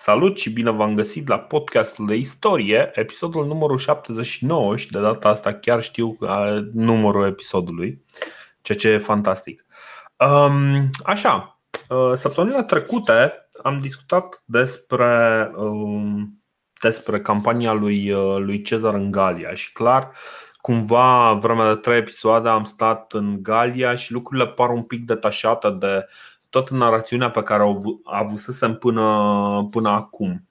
Salut și bine v-am găsit la podcastul de istorie, episodul numărul 79 și de data asta chiar știu numărul episodului, ceea ce e fantastic. Um, așa, uh, săptămâna trecută am discutat despre, um, despre campania lui, uh, lui Cezar în Galia și clar, cumva vremea de trei episoade am stat în Galia și lucrurile par un pic detașate de toată narațiunea pe care o avusesem până, până acum.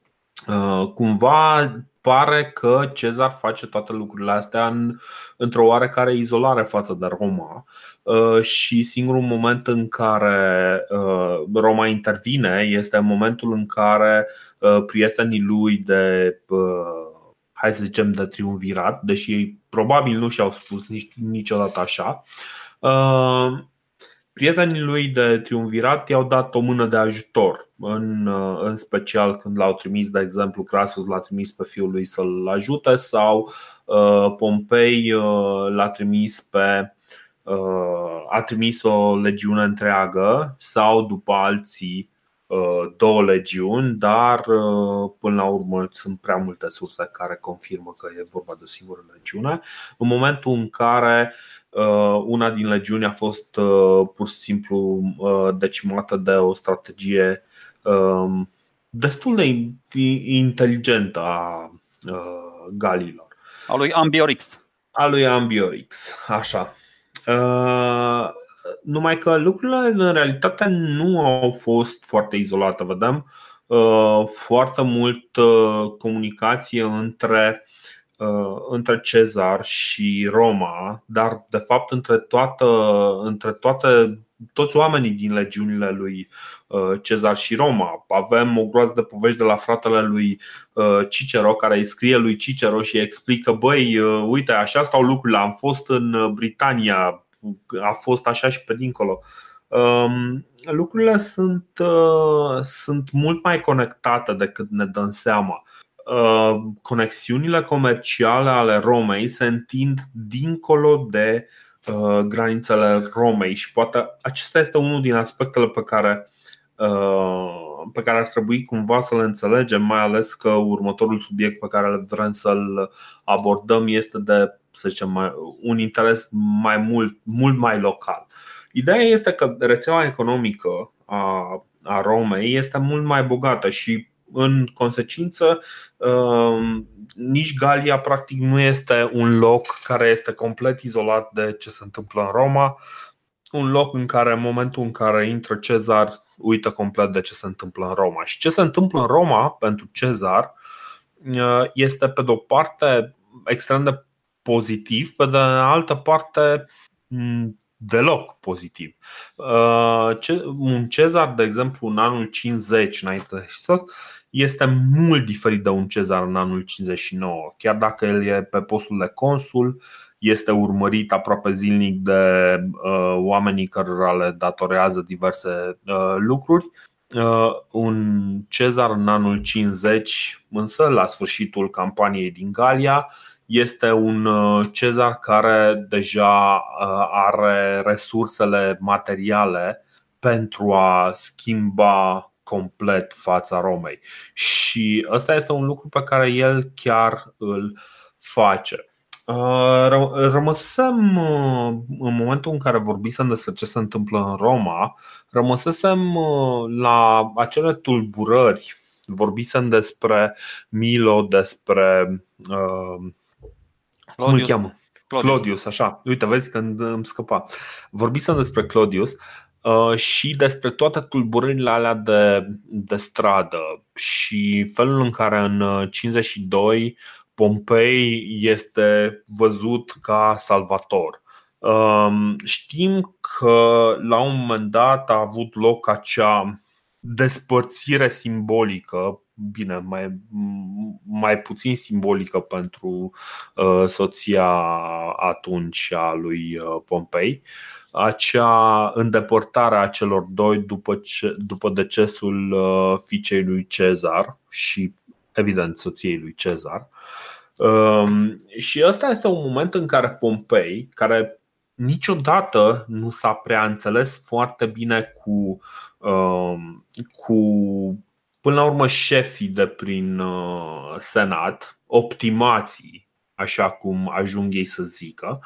Uh, cumva pare că Cezar face toate lucrurile astea în, într-o oarecare izolare față de Roma uh, și singurul moment în care uh, Roma intervine este momentul în care prietenii lui de hai să zicem de triumvirat, deși ei probabil nu și-au spus nici, niciodată așa Prietenii lui de triumvirat i-au dat o mână de ajutor, în, în special când l-au trimis, de exemplu, Crasus l-a trimis pe fiul lui să-l ajute sau uh, Pompei uh, l-a trimis pe uh, a trimis o legiune întreagă sau după alții uh, două legiuni, dar uh, până la urmă sunt prea multe surse care confirmă că e vorba de o singură legiune. În momentul în care uh, Uh, una din legiuni a fost uh, pur și simplu uh, decimată de o strategie um, destul de inteligentă a galilor. A lui Ambiorix. A lui Ambiorix, așa. Numai că lucrurile în realitate nu au fost foarte izolate, vedem foarte mult comunicație între Uh, între Cezar și Roma, dar de fapt între, toată, între toate, toți oamenii din legiunile lui uh, Cezar și Roma. Avem o groază de povești de la fratele lui uh, Cicero care îi scrie lui Cicero și explică Băi, uite, așa stau lucrurile, am fost în Britania, a fost așa și pe dincolo. Um, lucrurile sunt, sunt mult mai conectate decât ne dăm seama. Uh, conexiunile comerciale ale Romei se întind dincolo de uh, granițele Romei și poate acesta este unul din aspectele pe care uh, pe care ar trebui cumva să le înțelegem, mai ales că următorul subiect pe care vrem să-l abordăm este de, să zicem, mai, un interes mai mult, mult mai local. Ideea este că rețeaua economică a, a Romei este mult mai bogată și în consecință, um, nici Galia practic nu este un loc care este complet izolat de ce se întâmplă în Roma, un loc în care în momentul în care intră Cezar uită complet de ce se întâmplă în Roma. Și ce se întâmplă în Roma pentru Cezar uh, este pe de o parte extrem de pozitiv, pe de altă parte deloc pozitiv. Uh, un Cezar, de exemplu, în anul 50 înainte de Hristos, este mult diferit de un cezar în anul 59. Chiar dacă el e pe postul de consul, este urmărit aproape zilnic de uh, oamenii care le datorează diverse uh, lucruri. Uh, un cezar în anul 50, însă la sfârșitul campaniei din Galia, este un uh, cezar care deja uh, are resursele materiale pentru a schimba complet fața Romei. Și ăsta este un lucru pe care el chiar îl face. Uh, rămăsem uh, în momentul în care vorbisem despre ce se întâmplă în Roma, rămăsesem uh, la acele tulburări. Vorbisem despre Milo, despre. Uh, cum îl cheamă? Claudius. Claudius, așa. Uite, vezi când îmi scăpa. Vorbisem despre Claudius Uh, și despre toate tulburările alea de, de stradă și felul în care în 52 uh, Pompei este văzut ca salvator. Um, știm că la un moment dat a avut loc acea despărțire simbolică, bine, mai, mai puțin simbolică pentru uh, soția atunci a lui Pompei, acea îndepărtare a celor doi după, ce, după decesul uh, fiicei lui Cezar și, evident, soției lui Cezar. Um, și ăsta este un moment în care Pompei, care niciodată nu s-a prea înțeles foarte bine cu, um, cu până la urmă șefii de prin Senat, optimații, așa cum ajung ei să zică, um,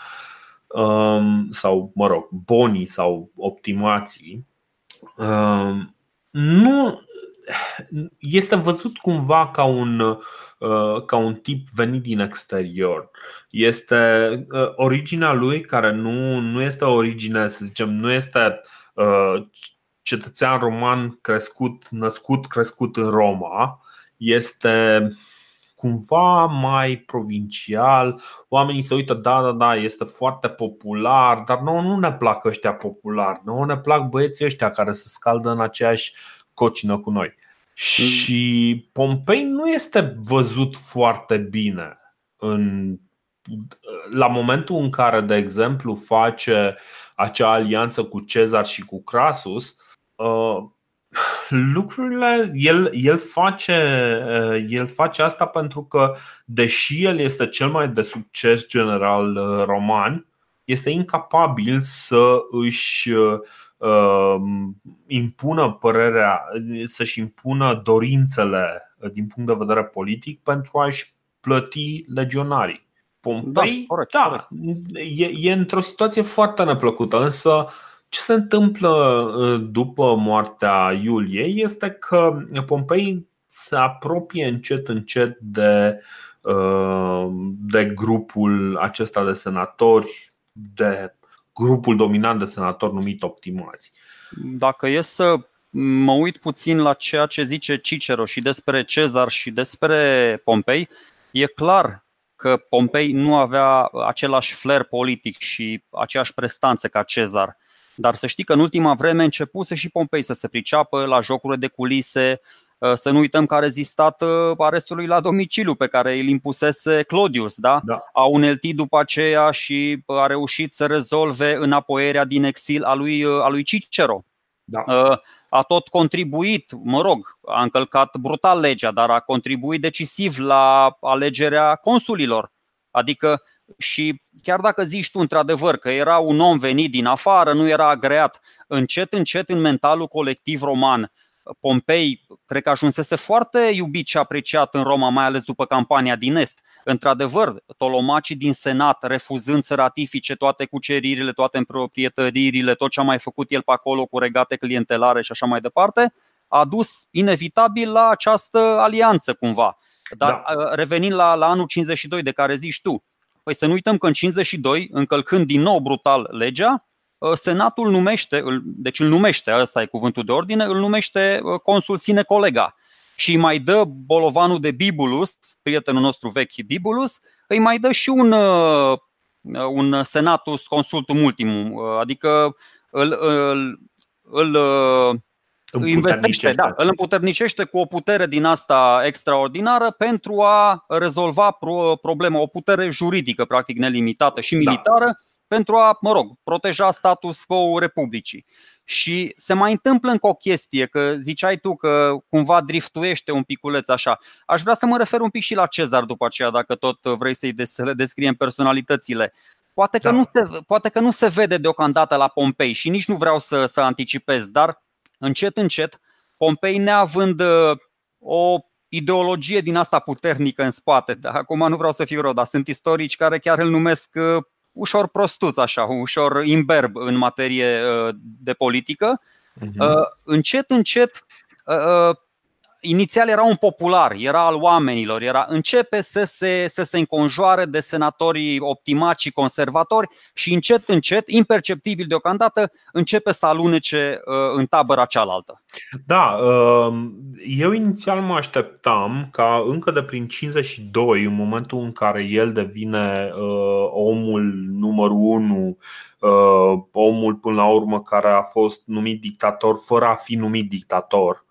sau, mă rog, bonii sau optimații, um, nu este văzut cumva ca un, uh, ca un tip venit din exterior. Este uh, originea lui care nu, nu este origine, să zicem, nu este uh, cetățean roman crescut, născut, crescut în Roma, este cumva mai provincial. Oamenii se uită, da, da, da, este foarte popular, dar nouă nu ne plac ăștia populari. Nouă ne plac băieții ăștia care se scaldă în aceeași cocină cu noi. Și Pompei nu este văzut foarte bine în, la momentul în care, de exemplu, face acea alianță cu Cezar și cu Crasus, uh, lucrurile, el, el, face, uh, el face asta pentru că, deși el este cel mai de succes general uh, roman, este incapabil să își Um, impună părerea, să-și impună dorințele uh, din punct de vedere politic pentru a-și plăti legionarii. Pompei, da, corect, da corect. E, e într-o situație foarte neplăcută, însă ce se întâmplă uh, după moartea Iuliei este că Pompei se apropie încet încet de, uh, de grupul acesta de senatori, de grupul dominant de senatori numit optimați. Dacă e să mă uit puțin la ceea ce zice Cicero și despre Cezar și despre Pompei, e clar că Pompei nu avea același flair politic și aceeași prestanță ca Cezar. Dar să știi că în ultima vreme începuse și Pompei să se priceapă la jocurile de culise, Uh, să nu uităm că a rezistat uh, arestului la domiciliu pe care îl impusese Claudius, da? da. A uneltit după aceea și uh, a reușit să rezolve înapoierea din exil a lui, a lui Cicero. Da. A tot contribuit, mă rog, a încălcat brutal legea, dar a contribuit decisiv la alegerea consulilor. Adică și chiar dacă zici tu într-adevăr că era un om venit din afară, nu era agreat, încet, încet în mentalul colectiv roman Pompei, cred că ajunsese foarte iubit și apreciat în Roma, mai ales după campania din Est. Într-adevăr, tolomacii din Senat, refuzând să ratifice toate cuceririle, toate împroprietăririle, tot ce a mai făcut el pe acolo cu regate clientelare și așa mai departe, a dus inevitabil la această alianță cumva. Dar da. revenind la, la anul 52 de care zici tu, păi să nu uităm că în 52, încălcând din nou brutal legea, Uh, Senatul numește, deci îl numește, ăsta e cuvântul de ordine, îl numește uh, consul sine colega. Și îi mai dă bolovanul de Bibulus, prietenul nostru vechi Bibulus, îi mai dă și un, uh, un senatus consultum ultimum, adică îl, îl, îl investește, da, îl împuternicește cu o putere din asta extraordinară pentru a rezolva pro, problema, o putere juridică practic nelimitată și da. militară, da pentru a, mă rog, proteja status quo Republicii. Și se mai întâmplă încă o chestie, că ziceai tu că cumva driftuiește un piculeț așa. Aș vrea să mă refer un pic și la Cezar după aceea, dacă tot vrei să-i des- să le descriem personalitățile. Poate că, da. nu se, poate că nu se vede deocamdată la Pompei și nici nu vreau să, să anticipez, dar încet, încet, Pompei neavând uh, o ideologie din asta puternică în spate. Acum nu vreau să fiu rău, dar sunt istorici care chiar îl numesc uh, ușor prostuț, așa, ușor imberb în materie uh, de politică. Uh-huh. Încet, încet, uh, inițial era un popular, era al oamenilor, era începe să se, să se înconjoare de senatorii optimați și conservatori și încet, încet, imperceptibil deocamdată, începe să alunece uh, în tabăra cealaltă. Da, uh, eu inițial mă așteptam ca încă de prin 52, în momentul în care el devine uh, omul numărul 1, omul până la urmă care a fost numit dictator fără a fi numit dictator, Uh,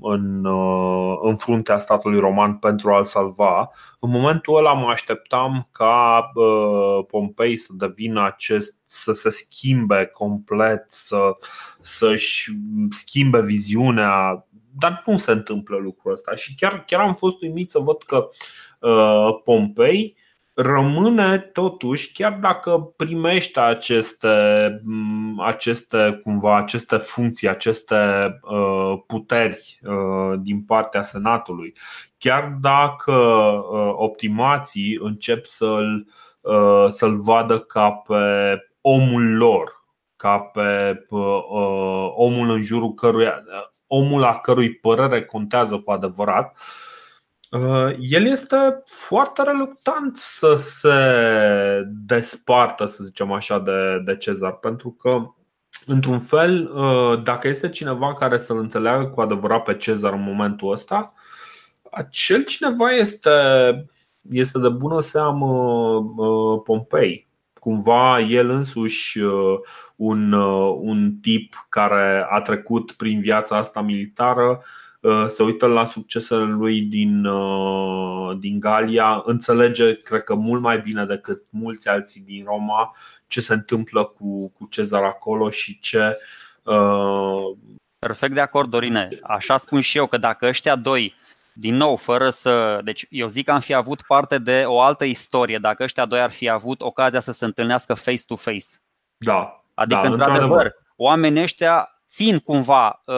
în, uh, în fruntea statului roman pentru a-l salva. În momentul ăla mă așteptam ca uh, Pompei să devină acest, să se schimbe complet, să, să-și schimbe viziunea, dar nu se întâmplă lucrul ăsta și chiar, chiar am fost uimit să văd că Pompei rămâne totuși, chiar dacă primește aceste, aceste, cumva, aceste funcții, aceste uh, puteri uh, din partea Senatului, chiar dacă uh, optimații încep să-l, să-l vadă ca pe omul lor, ca pe omul în jurul căruia, omul la cărui părere contează cu adevărat, Uh, el este foarte reluctant să se despartă, să zicem așa, de, de Cezar, pentru că, într-un fel, uh, dacă este cineva care să-l înțeleagă cu adevărat pe Cezar în momentul ăsta, acel cineva este, este de bună seamă uh, Pompei. Cumva el însuși un, un tip care a trecut prin viața asta militară Uh, se uită la succesele lui din, uh, din Galia, înțelege, cred că mult mai bine decât mulți alții din Roma, ce se întâmplă cu, cu Cezar acolo și ce. Uh... Perfect de acord, Dorine. Așa spun și eu că dacă ăștia doi din nou, fără să. Deci, eu zic că am fi avut parte de o altă istorie dacă ăștia doi ar fi avut ocazia să se întâlnească face-to-face. Da. Adică, da, într-adevăr, oamenii ăștia țin cumva uh,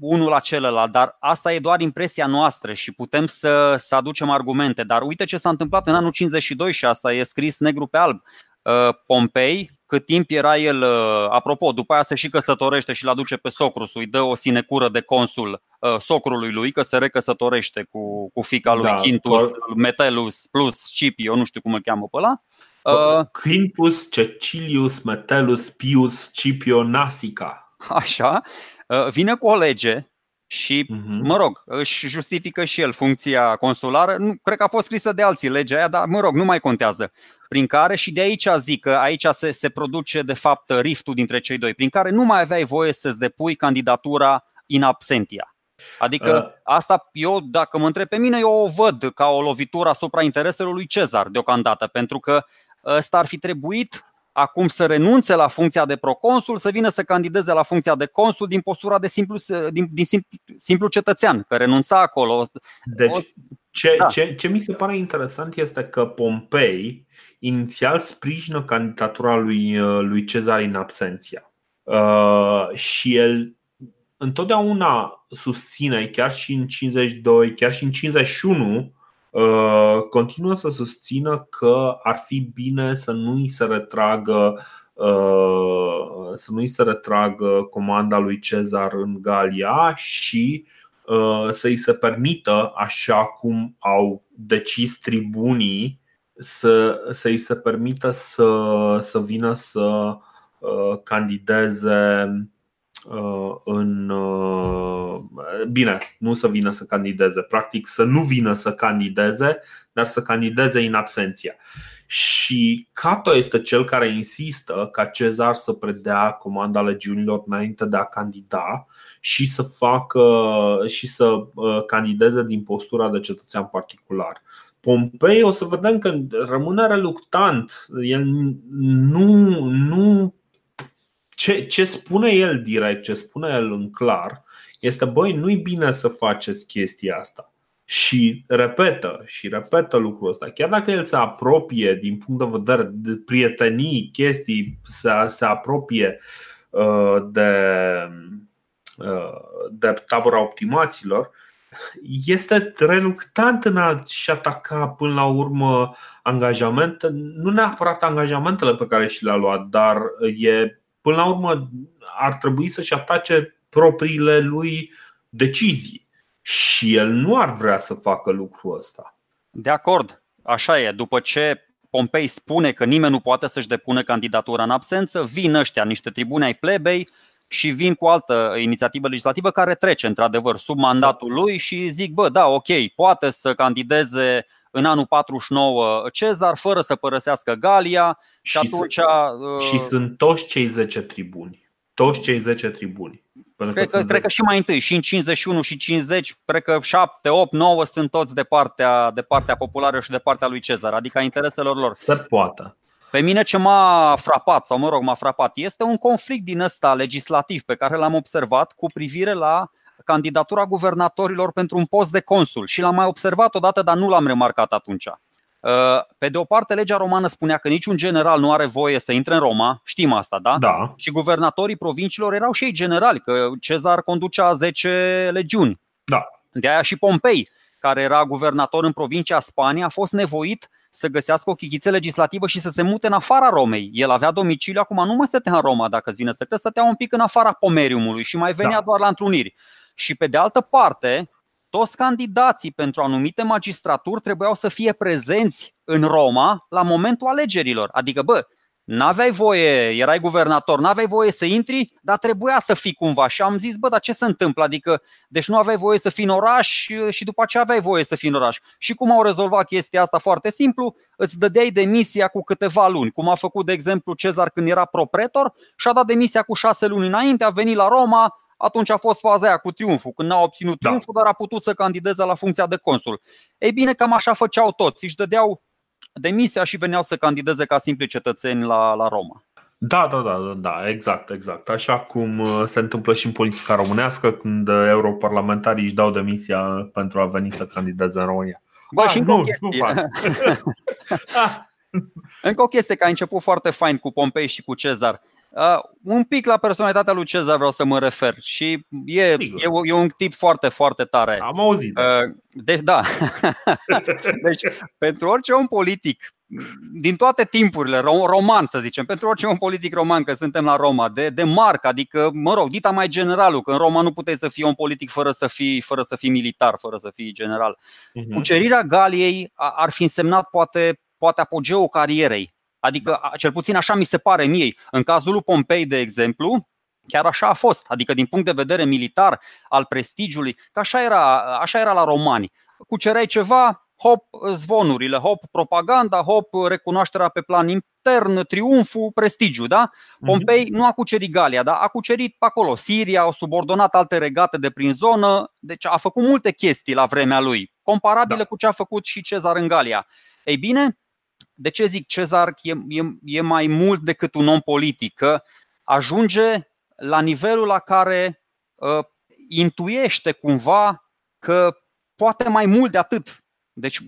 unul la celălalt, dar asta e doar impresia noastră și putem să, să aducem argumente. Dar uite ce s-a întâmplat în anul 52 și asta e scris negru pe alb. Uh, Pompei, cât timp era el, uh, apropo, după aia se și căsătorește și-l aduce pe socru, îi dă o sinecură de consul uh, socrului lui, că se recăsătorește cu, cu fica lui da, Quintus, cor... Metellus plus Scipio, nu știu cum îl cheamă pe ăla. Uh, Quintus Cecilius Metellus Pius Scipio Nasica așa, uh, vine cu o lege și, uh-huh. mă rog, își justifică și el funcția consulară. Nu, cred că a fost scrisă de alții legea aia, dar, mă rog, nu mai contează. Prin care, și de aici zic că aici se, se produce, de fapt, riftul dintre cei doi, prin care nu mai aveai voie să-ți depui candidatura in absentia. Adică uh. asta eu, dacă mă întreb pe mine, eu o văd ca o lovitură asupra intereselor lui Cezar deocamdată, pentru că ăsta ar fi trebuit acum să renunțe la funcția de proconsul, să vină să candideze la funcția de consul din postura de simplu, din, din simplu, simplu cetățean, că renunța acolo. Deci, ce, da. ce, ce mi se pare interesant este că Pompei inițial sprijină candidatura lui, lui Cezar în absenția. Uh, și el întotdeauna susține, chiar și în 52, chiar și în 51, Uh, continuă să susțină că ar fi bine să nu îi se retragă uh, să nu îi se retragă comanda lui Cezar în Galia și uh, să îi se permită, așa cum au decis tribunii, să, să îi se permită să, să vină să candideze Uh, în. Uh, bine, nu să vină să candideze, practic să nu vină să candideze, dar să candideze în absenția. Și Cato este cel care insistă ca Cezar să predea comanda legiunilor înainte de a candida și să facă și să uh, candideze din postura de cetățean particular. Pompei o să vedem că rămâne reluctant. El nu, nu ce, ce spune el direct, ce spune el în clar, este băi, nu-i bine să faceți chestia asta. Și repetă și repetă lucrul ăsta. Chiar dacă el se apropie din punct de vedere de prietenii, chestii, se, se apropie uh, de, uh, de tabăra optimaților, este reluctant în a-și ataca până la urmă angajamente, nu neapărat angajamentele pe care și le-a luat, dar e până la urmă ar trebui să-și atace propriile lui decizii. Și el nu ar vrea să facă lucrul ăsta. De acord, așa e. După ce Pompei spune că nimeni nu poate să-și depună candidatura în absență, vin ăștia, niște tribune ai plebei, și vin cu altă inițiativă legislativă care trece într-adevăr sub mandatul lui și zic, bă, da, ok, poate să candideze în anul 49 Cezar fără să părăsească Galia și, și atunci. Uh, și sunt toți cei 10 tribuni. Toți cei 10 tribuni. Pentru cred, că, că, cred că și mai întâi, și în 51 și 50, cred că 7, 8, 9 sunt toți de partea, de partea populară și de partea lui Cezar, adică a intereselor lor. Se poate. Pe mine ce m-a frapat, sau mă rog, m-a frapat, este un conflict din ăsta legislativ pe care l-am observat cu privire la candidatura guvernatorilor pentru un post de consul și l-am mai observat odată, dar nu l-am remarcat atunci. Pe de o parte, legea romană spunea că niciun general nu are voie să intre în Roma, știm asta, da? Da. Și guvernatorii provinciilor erau și ei generali, că Cezar conducea 10 legiuni. Da. De aia și Pompei, care era guvernator în provincia Spania, a fost nevoit să găsească o chichiță legislativă și să se mute în afara Romei. El avea domiciliu, acum nu mai stătea în Roma, dacă îți vine să crezi, stătea un pic în afara Pomeriumului și mai venea da. doar la întruniri. Și pe de altă parte, toți candidații pentru anumite magistraturi trebuiau să fie prezenți în Roma la momentul alegerilor. Adică, bă, N-aveai voie, erai guvernator, n-aveai voie să intri, dar trebuia să fii cumva. Și am zis, bă, dar ce se întâmplă? Adică, deci nu aveai voie să fii în oraș și după aceea aveai voie să fii în oraș. Și cum au rezolvat chestia asta foarte simplu? Îți dădeai demisia cu câteva luni. Cum a făcut, de exemplu, Cezar când era propretor și a dat demisia cu șase luni înainte, a venit la Roma, atunci a fost faza aia cu triumful, când n-a obținut da. triumful, da. dar a putut să candideze la funcția de consul. Ei bine, cam așa făceau toți, își dădeau demisia și veneau să candideze ca simpli cetățeni la, la Roma. Da, da, da, da, da, exact, exact. Așa cum uh, se întâmplă și în politica românească, când europarlamentarii își dau demisia pentru a veni să candideze în România. Bă, ah, și încă nu, o chestie. Nu încă o chestie, că a început foarte fain cu Pompei și cu Cezar. Uh, un pic la personalitatea lui Cezar vreau să mă refer și e, e, e un tip foarte, foarte tare. Am auzit. Uh, deci, da. deci, pentru orice om politic, din toate timpurile, roman să zicem, pentru orice om politic roman, că suntem la Roma, de, de marcă, adică, mă rog, dita mai generalul, că în Roma nu puteai să fii om politic fără să fii, fără să fii militar, fără să fii general. Uh-huh. Cucerirea Galiei ar fi însemnat poate, poate apogeul carierei Adică, cel puțin așa mi se pare mie. În cazul lui Pompei, de exemplu, chiar așa a fost. Adică, din punct de vedere militar, al prestigiului, că așa era, așa era la romani. Cucereai ceva, hop, zvonurile, hop, propaganda, hop, recunoașterea pe plan intern, triumful, prestigiu, da? Mhm. Pompei nu a cucerit Galia, da? A cucerit pe acolo Siria, au subordonat alte regate de prin zonă, deci a făcut multe chestii la vremea lui, comparabile da. cu ce a făcut și Cezar în Galia. Ei bine, de ce zic Cezar e, e, e mai mult decât un om politic? Că ajunge la nivelul la care uh, intuiește cumva că poate mai mult de atât. Deci,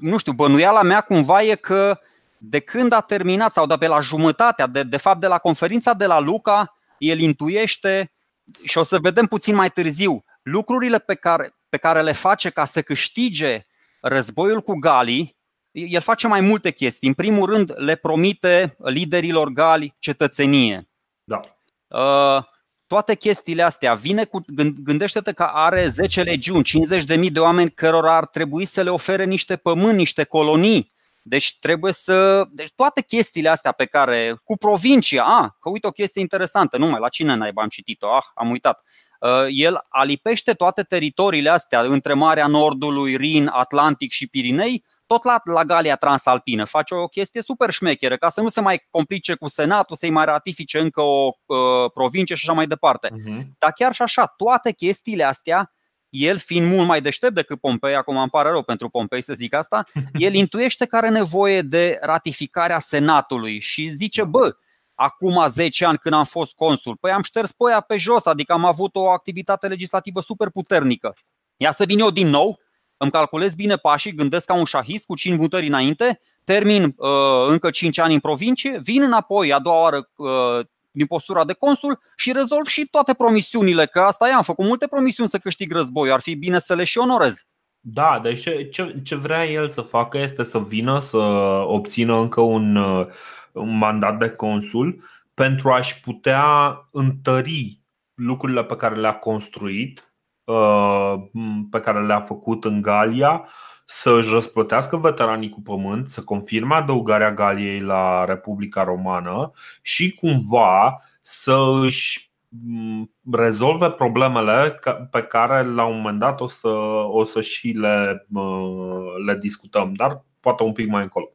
nu știu, bănuiala mea cumva e că de când a terminat sau de pe la jumătatea, de, de fapt de la conferința de la Luca, el intuiește și o să vedem puțin mai târziu lucrurile pe care, pe care le face ca să câștige războiul cu Galii, el face mai multe chestii. În primul rând, le promite liderilor gali cetățenie. Da. Uh, toate chestiile astea, vine cu, gândește-te că are 10 legiuni, 50 de mii de oameni cărora ar trebui să le ofere niște pământ, niște colonii. Deci trebuie să. Deci toate chestiile astea pe care. cu provincia. Ah, că uite o chestie interesantă. Nu mai la cine naiba am citit-o. Ah, am uitat. Uh, el alipește toate teritoriile astea între Marea Nordului, Rin, Atlantic și Pirinei tot la, la Galia Transalpină. Face o chestie super șmecheră ca să nu se mai complice cu Senatul, să-i mai ratifice încă o uh, provincie și așa mai departe. Uh-huh. Dar chiar și așa, toate chestiile astea, el fiind mult mai deștept decât Pompei, acum îmi pare rău pentru Pompei să zic asta, el intuiește că are nevoie de ratificarea Senatului și zice, bă, acum 10 ani când am fost consul, păi am șters poia pe jos, adică am avut o activitate legislativă super puternică. Ia să vin eu din nou îmi calculez bine pașii, gândesc ca un șahist cu 5 mutări înainte, termin uh, încă 5 ani în provincie, vin înapoi a doua oară uh, din postura de consul și rezolv și toate promisiunile, că asta e, am făcut multe promisiuni să câștig război, ar fi bine să le și onorez. Da, deci ce, ce, ce vrea el să facă este să vină să obțină încă un, uh, un mandat de consul pentru a-și putea întări lucrurile pe care le-a construit Uh, pe care le-a făcut în Galia să își răsplătească veteranii cu pământ, să confirme adăugarea Galiei la Republica Romană și cumva să își mm, rezolve problemele pe care la un moment dat o să, o să și le, uh, le discutăm, dar poate un pic mai încolo.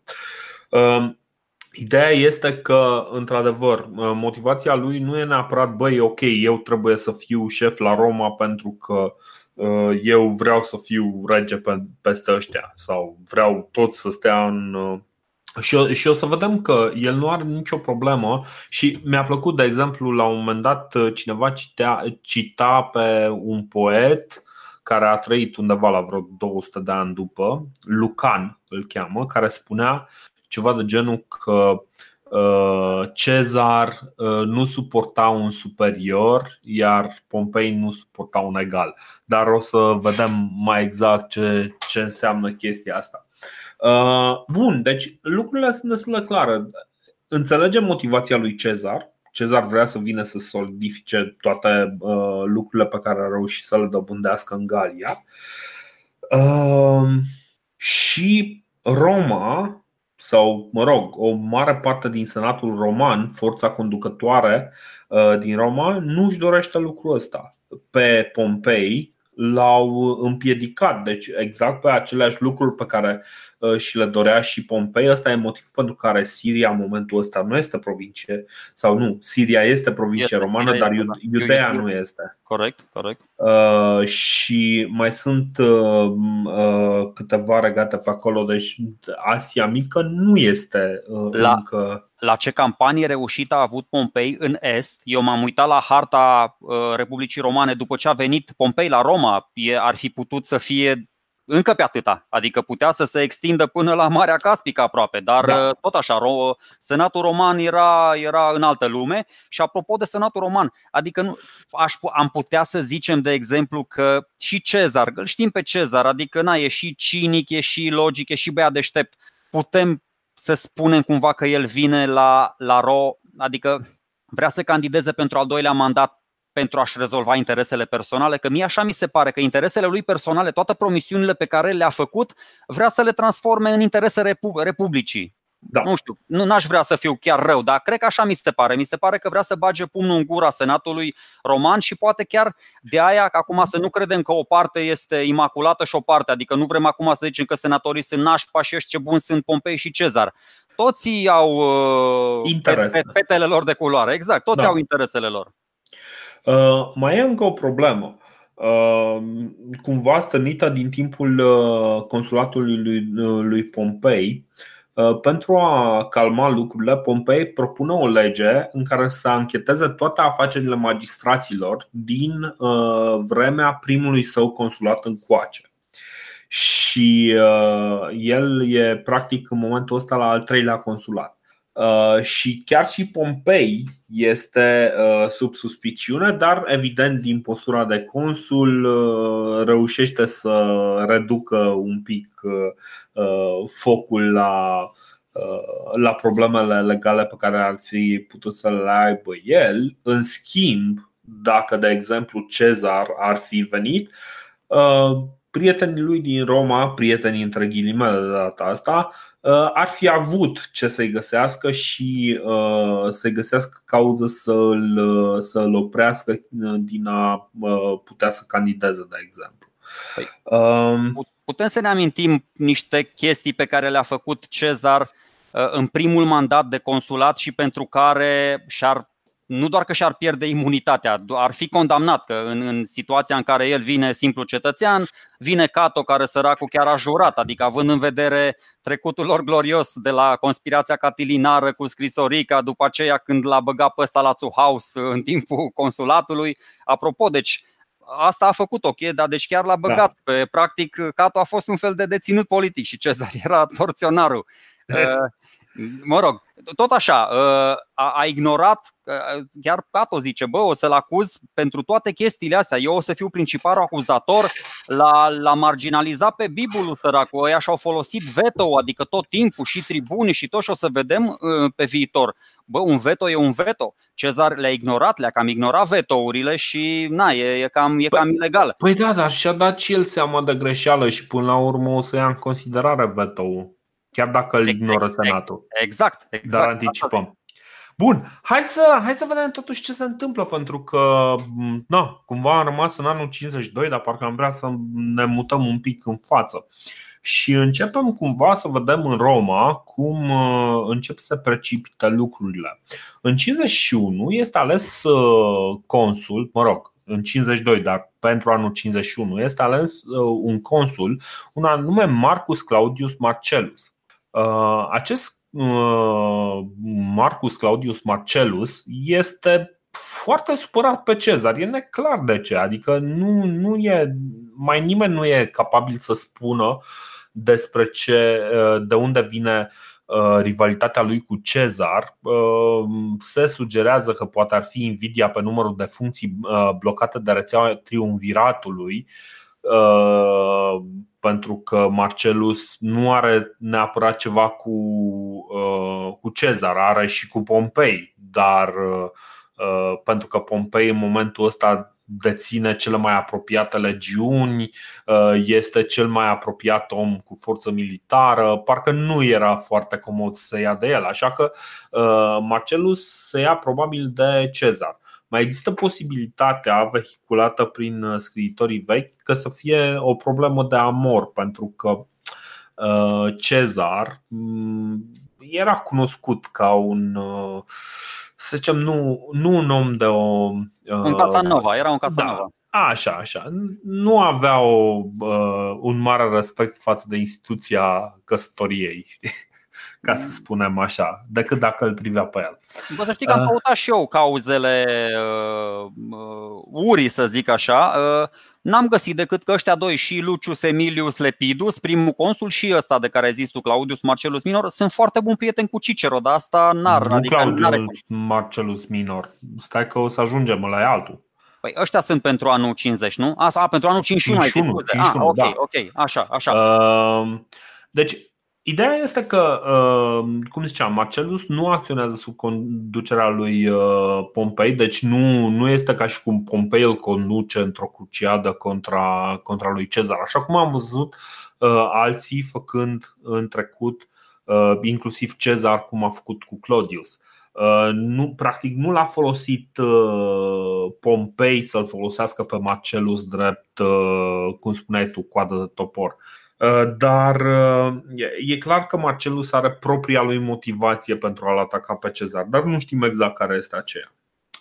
Uh, Ideea este că, într-adevăr, motivația lui nu e neapărat, băi, ok, eu trebuie să fiu șef la Roma pentru că uh, eu vreau să fiu rege peste ăștia sau vreau tot să stea în. Uh, și o, și o să vedem că el nu are nicio problemă și mi-a plăcut, de exemplu, la un moment dat cineva citea, cita pe un poet care a trăit undeva la vreo 200 de ani după, Lucan îl cheamă, care spunea ceva de genul că Cezar nu suporta un superior, iar Pompei nu suporta un egal. Dar o să vedem mai exact ce, ce înseamnă chestia asta. Bun, deci lucrurile sunt destul de clare. Înțelegem motivația lui Cezar, Cezar vrea să vină să solidifice toate uh, lucrurile pe care a reușit să le dobândească în Galia. Uh, și Roma, sau mă rog, o mare parte din senatul roman, forța conducătoare uh, din Roma, nu își dorește lucrul ăsta. Pe Pompei l-au împiedicat. Deci exact pe aceleași lucruri pe care uh, și le dorea și Pompei. Ăsta e motiv pentru care Siria în momentul ăsta nu este provincie sau nu, Siria este provincie este, romană, dar este, da. Iudeea nu este. Corect, corect. Uh, și mai sunt uh, uh, câteva regate pe acolo, deci Asia Mică nu este uh, La... încă la ce campanie reușită a avut Pompei în Est. Eu m-am uitat la harta uh, Republicii Romane după ce a venit Pompei la Roma. Ar fi putut să fie încă pe atâta, adică putea să se extindă până la Marea Caspică aproape, dar da. Uh, tot așa, Senatul Roman era, era în altă lume și apropo de Senatul Roman, adică nu, aș, am putea să zicem de exemplu că și Cezar, îl știm pe Cezar, adică na, e și cinic, e și logic, e și băiat deștept, putem să spunem cumva că el vine la, la RO, adică vrea să candideze pentru al doilea mandat pentru a-și rezolva interesele personale, că mie așa mi se pare că interesele lui personale, toate promisiunile pe care le-a făcut, vrea să le transforme în interese republicii. Da. Nu știu, nu aș vrea să fiu chiar rău, dar cred că așa mi se pare. Mi se pare că vrea să bage pumnul în gura Senatului Roman și poate chiar de aia că acum să nu credem că o parte este imaculată și o parte. Adică nu vrem acum să zicem că senatorii sunt nașpa și ce buni sunt Pompei și Cezar. Toții au uh, petele lor de culoare, exact, toți da. au interesele lor. Uh, mai e încă o problemă. Uh, cumva stănită din timpul uh, consulatului lui, uh, lui Pompei, Uh, pentru a calma lucrurile, Pompei propune o lege în care să ancheteze toate afacerile magistraților din uh, vremea primului său consulat în coace. Și uh, el e practic în momentul ăsta la al treilea consulat. Și chiar și Pompei este sub suspiciune, dar evident din postura de consul reușește să reducă un pic Uh, focul la, uh, la problemele legale pe care ar fi putut să le aibă el. În schimb, dacă, de exemplu, Cezar ar fi venit, uh, prietenii lui din Roma, prietenii între ghilimele de data asta, ar fi avut ce să-i găsească și să-i găsească cauză să-l, să-l oprească din a putea să candideze, de exemplu. Păi, um, Putem să ne amintim niște chestii pe care le-a făcut Cezar uh, în primul mandat de consulat și pentru care și-ar nu doar că și-ar pierde imunitatea, ar fi condamnat că în, în situația în care el vine simplu cetățean, vine Cato care săracul chiar a jurat, adică având în vedere trecutul lor glorios de la conspirația catilinară cu scrisorica, după aceea când l-a băgat pe ăsta la House în timpul consulatului. Apropo, deci asta a făcut ok, dar deci chiar l-a băgat. Da. Pe, practic, Cato a fost un fel de deținut politic și Cezar era torționarul. Mă rog, tot așa, ă, a, a ignorat, ă, chiar Cato zice, bă, o să-l acuz pentru toate chestiile astea, eu o să fiu principalul acuzator, l-a, l-a marginalizat pe Bibulul săracul, ăia și-au folosit veto, adică tot timpul și tribuni și tot și o să vedem ă, pe viitor. Bă, un veto e un veto. Cezar le-a ignorat, le-a cam ignorat vetourile și na, e, e, cam, e păi, cam ilegal. Păi da, dar și-a dat și el seama de greșeală și până la urmă o să ia în considerare veto chiar dacă îl ignoră Senatul. Exact, exact. Dar anticipăm. Bun, hai să, hai să vedem totuși ce se întâmplă, pentru că na, cumva am rămas în anul 52, dar parcă am vrea să ne mutăm un pic în față. Și începem cumva să vedem în Roma cum uh, încep să precipite lucrurile. În 51 este ales uh, consul, mă rog, în 52, dar pentru anul 51 este ales uh, un consul, un anume Marcus Claudius Marcellus. Uh, acest uh, Marcus Claudius Marcellus este foarte supărat pe Cezar. E neclar de ce. Adică nu, nu e, mai nimeni nu e capabil să spună despre ce, de unde vine rivalitatea lui cu Cezar. Se sugerează că poate ar fi invidia pe numărul de funcții blocate de rețeaua triumviratului pentru că Marcelus nu are neapărat ceva cu, cu Cezar, are și cu Pompei, dar Uh, pentru că Pompei în momentul ăsta deține cele mai apropiate legiuni, uh, este cel mai apropiat om cu forță militară, parcă nu era foarte comod să ia de el, așa că uh, Marcelus se ia probabil de Cezar. Mai există posibilitatea vehiculată prin scriitorii vechi că să fie o problemă de amor, pentru că Cezar mm, era cunoscut ca un să zicem, nu, nu un om de o. Un Casanova, era un Casanova. Da, așa, așa. Nu avea o, uh, un mare respect față de instituția căsătoriei, ca să spunem așa, decât dacă îl privea pe el. Bă, să știi că am căutat și eu cauzele uh, uh, urii, să zic așa. Uh, N-am găsit decât că ăștia doi, și Lucius Emilius Lepidus, primul consul, și ăsta de care ai zis tu, Claudius Marcellus Minor, sunt foarte buni prieteni cu Cicero, dar asta n-ar. Nu adică Claudius n-are... Marcellus Minor. Stai că o să ajungem la altul. Păi ăștia sunt pentru anul 50, nu? A, a pentru anul 51, 51, 51 ah, ok, da. ok, așa, așa. Uh, deci Ideea este că, uh, cum ziceam, Marcelus nu acționează sub conducerea lui uh, Pompei, deci nu, nu este ca și cum Pompei îl conduce într-o cruciadă contra, contra lui Cezar, așa cum am văzut uh, alții făcând în trecut, inclusiv Cezar, cum a făcut cu Claudius. Nu, practic nu l-a folosit Pompei să-l folosească pe Marcelus drept, cum spuneai tu, coadă de topor. Uh, dar uh, e clar că Marcelus are propria lui motivație pentru a-l ataca pe Cezar, dar nu știm exact care este aceea.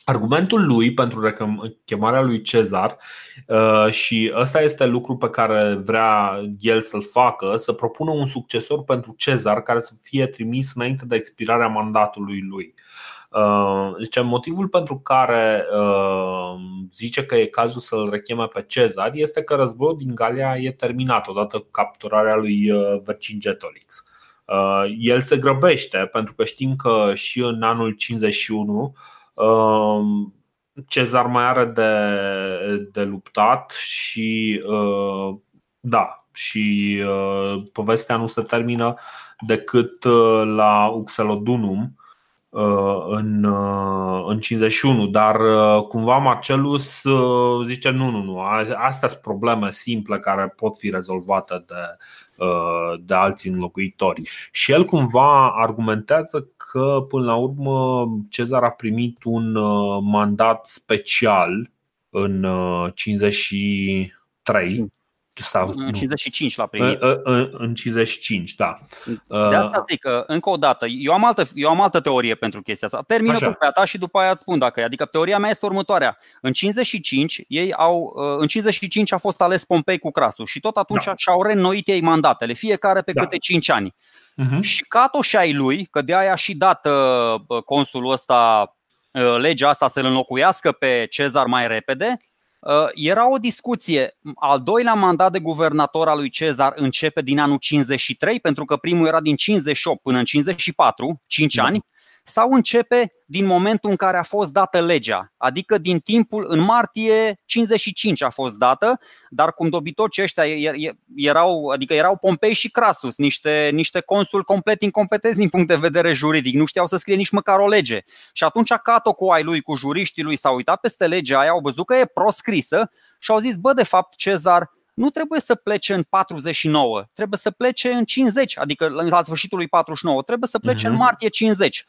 Argumentul lui pentru chemarea lui Cezar uh, și ăsta este lucru pe care vrea el să-l facă, să propună un succesor pentru Cezar care să fie trimis înainte de expirarea mandatului lui. Uh, zice, motivul pentru care uh, zice că e cazul să-l recheme pe Cezar este că războiul din Galia e terminat odată cu capturarea lui uh, Vercingetorix. El se grăbește pentru că știm că și în anul 51 Cezar mai are de, de luptat și da, și povestea nu se termină decât la Uxelodunum, Uh, în, uh, în 51, dar uh, cumva Marcelus zice nu, nu, nu, astea sunt probleme simple care pot fi rezolvate de, de alți înlocuitori. Și el cumva argumentează că până la urmă Cezar a primit un mandat special în 53 sau, în 55 l-a primit. În, în, în 55, da. De asta zic că, încă o dată, eu am altă, eu am altă teorie pentru chestia asta. Termină Așa. tu pe a ta și după aia îți spun dacă e. Adică teoria mea este următoarea. În 55, ei au, în 55 a fost ales Pompei cu Crasul și tot atunci da. și-au reînnoit ei mandatele, fiecare pe da. câte 5 ani. Uh-huh. Și Cato și ai lui, că de aia a și dat uh, consulul ăsta uh, legea asta să-l înlocuiască pe Cezar mai repede, Uh, era o discuție. Al doilea mandat de guvernator al lui Cezar începe din anul 53, pentru că primul era din 58 până în 54, 5 da. ani sau începe din momentul în care a fost dată legea, adică din timpul, în martie 55 a fost dată, dar cum dobitoci ăștia erau, adică erau Pompei și Crasus, niște, niște consul complet incompetenți din punct de vedere juridic, nu știau să scrie nici măcar o lege. Și atunci Cato cu ai lui, cu juriștii lui, s-au uitat peste legea aia, au văzut că e proscrisă și au zis, bă, de fapt, Cezar nu trebuie să plece în 49, trebuie să plece în 50, adică la sfârșitul lui 49, trebuie să plece uh-huh. în mhm. martie 50.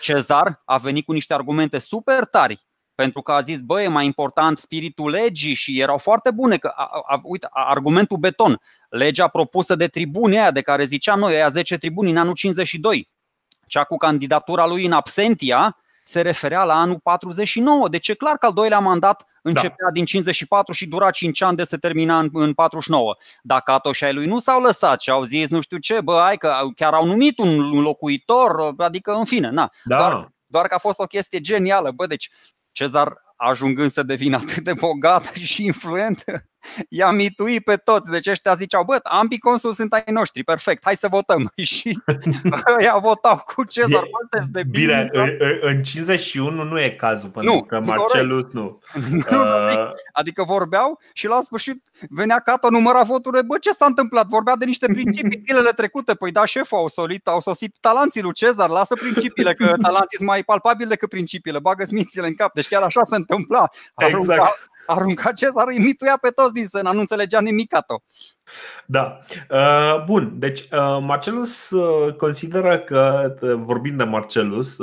Cezar a venit cu niște argumente super tari pentru că a zis, băi, e mai important spiritul legii și erau foarte bune. Că, a, a, uite, argumentul beton, legea propusă de tribuni aia de care ziceam noi, aia 10 tribuni în anul 52, cea cu candidatura lui în absentia, se referea la anul 49. Deci e clar că al doilea mandat începea da. din 54 și dura 5 ani de se termina în, în 49. Dacă Atoșai lui nu s-au lăsat și au zis nu știu ce, bă, hai că chiar au numit un locuitor, adică în fine, na. Da. Doar, doar că a fost o chestie genială, bă, deci Cezar ajungând să devină atât de bogat și influent, i-a mituit pe toți. Deci ăștia ziceau, bă, ambii consul sunt ai noștri, perfect, hai să votăm. Și ăia votau cu Cezar, bă, de bine. Bine, în 51 nu e cazul, pentru nu, că Marcelus nu. nu uh... Adică vorbeau și la sfârșit venea Cato, număra voturile, bă, ce s-a întâmplat? Vorbea de niște principii zilele trecute, păi da, șeful, au solit, au sosit talanții lui Cezar, lasă principiile, că talanții sunt mai palpabili decât principiile, bagă mințile în cap. Deci chiar așa se întâmpla. Arunca, exact arunca Cezar, îi mituia pe toți din sână, nu înțelegea nimicato. Da. Uh, bun, deci uh, Marcelus uh, consideră că, vorbind de Marcelus,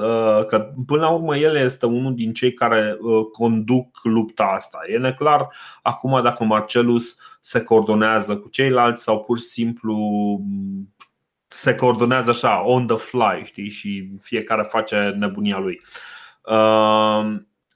că până la urmă el este unul din cei care conduc lupta asta. E neclar acum dacă Marcelus se coordonează cu ceilalți sau pur și simplu se coordonează așa, on the fly, știi, și fiecare face nebunia lui.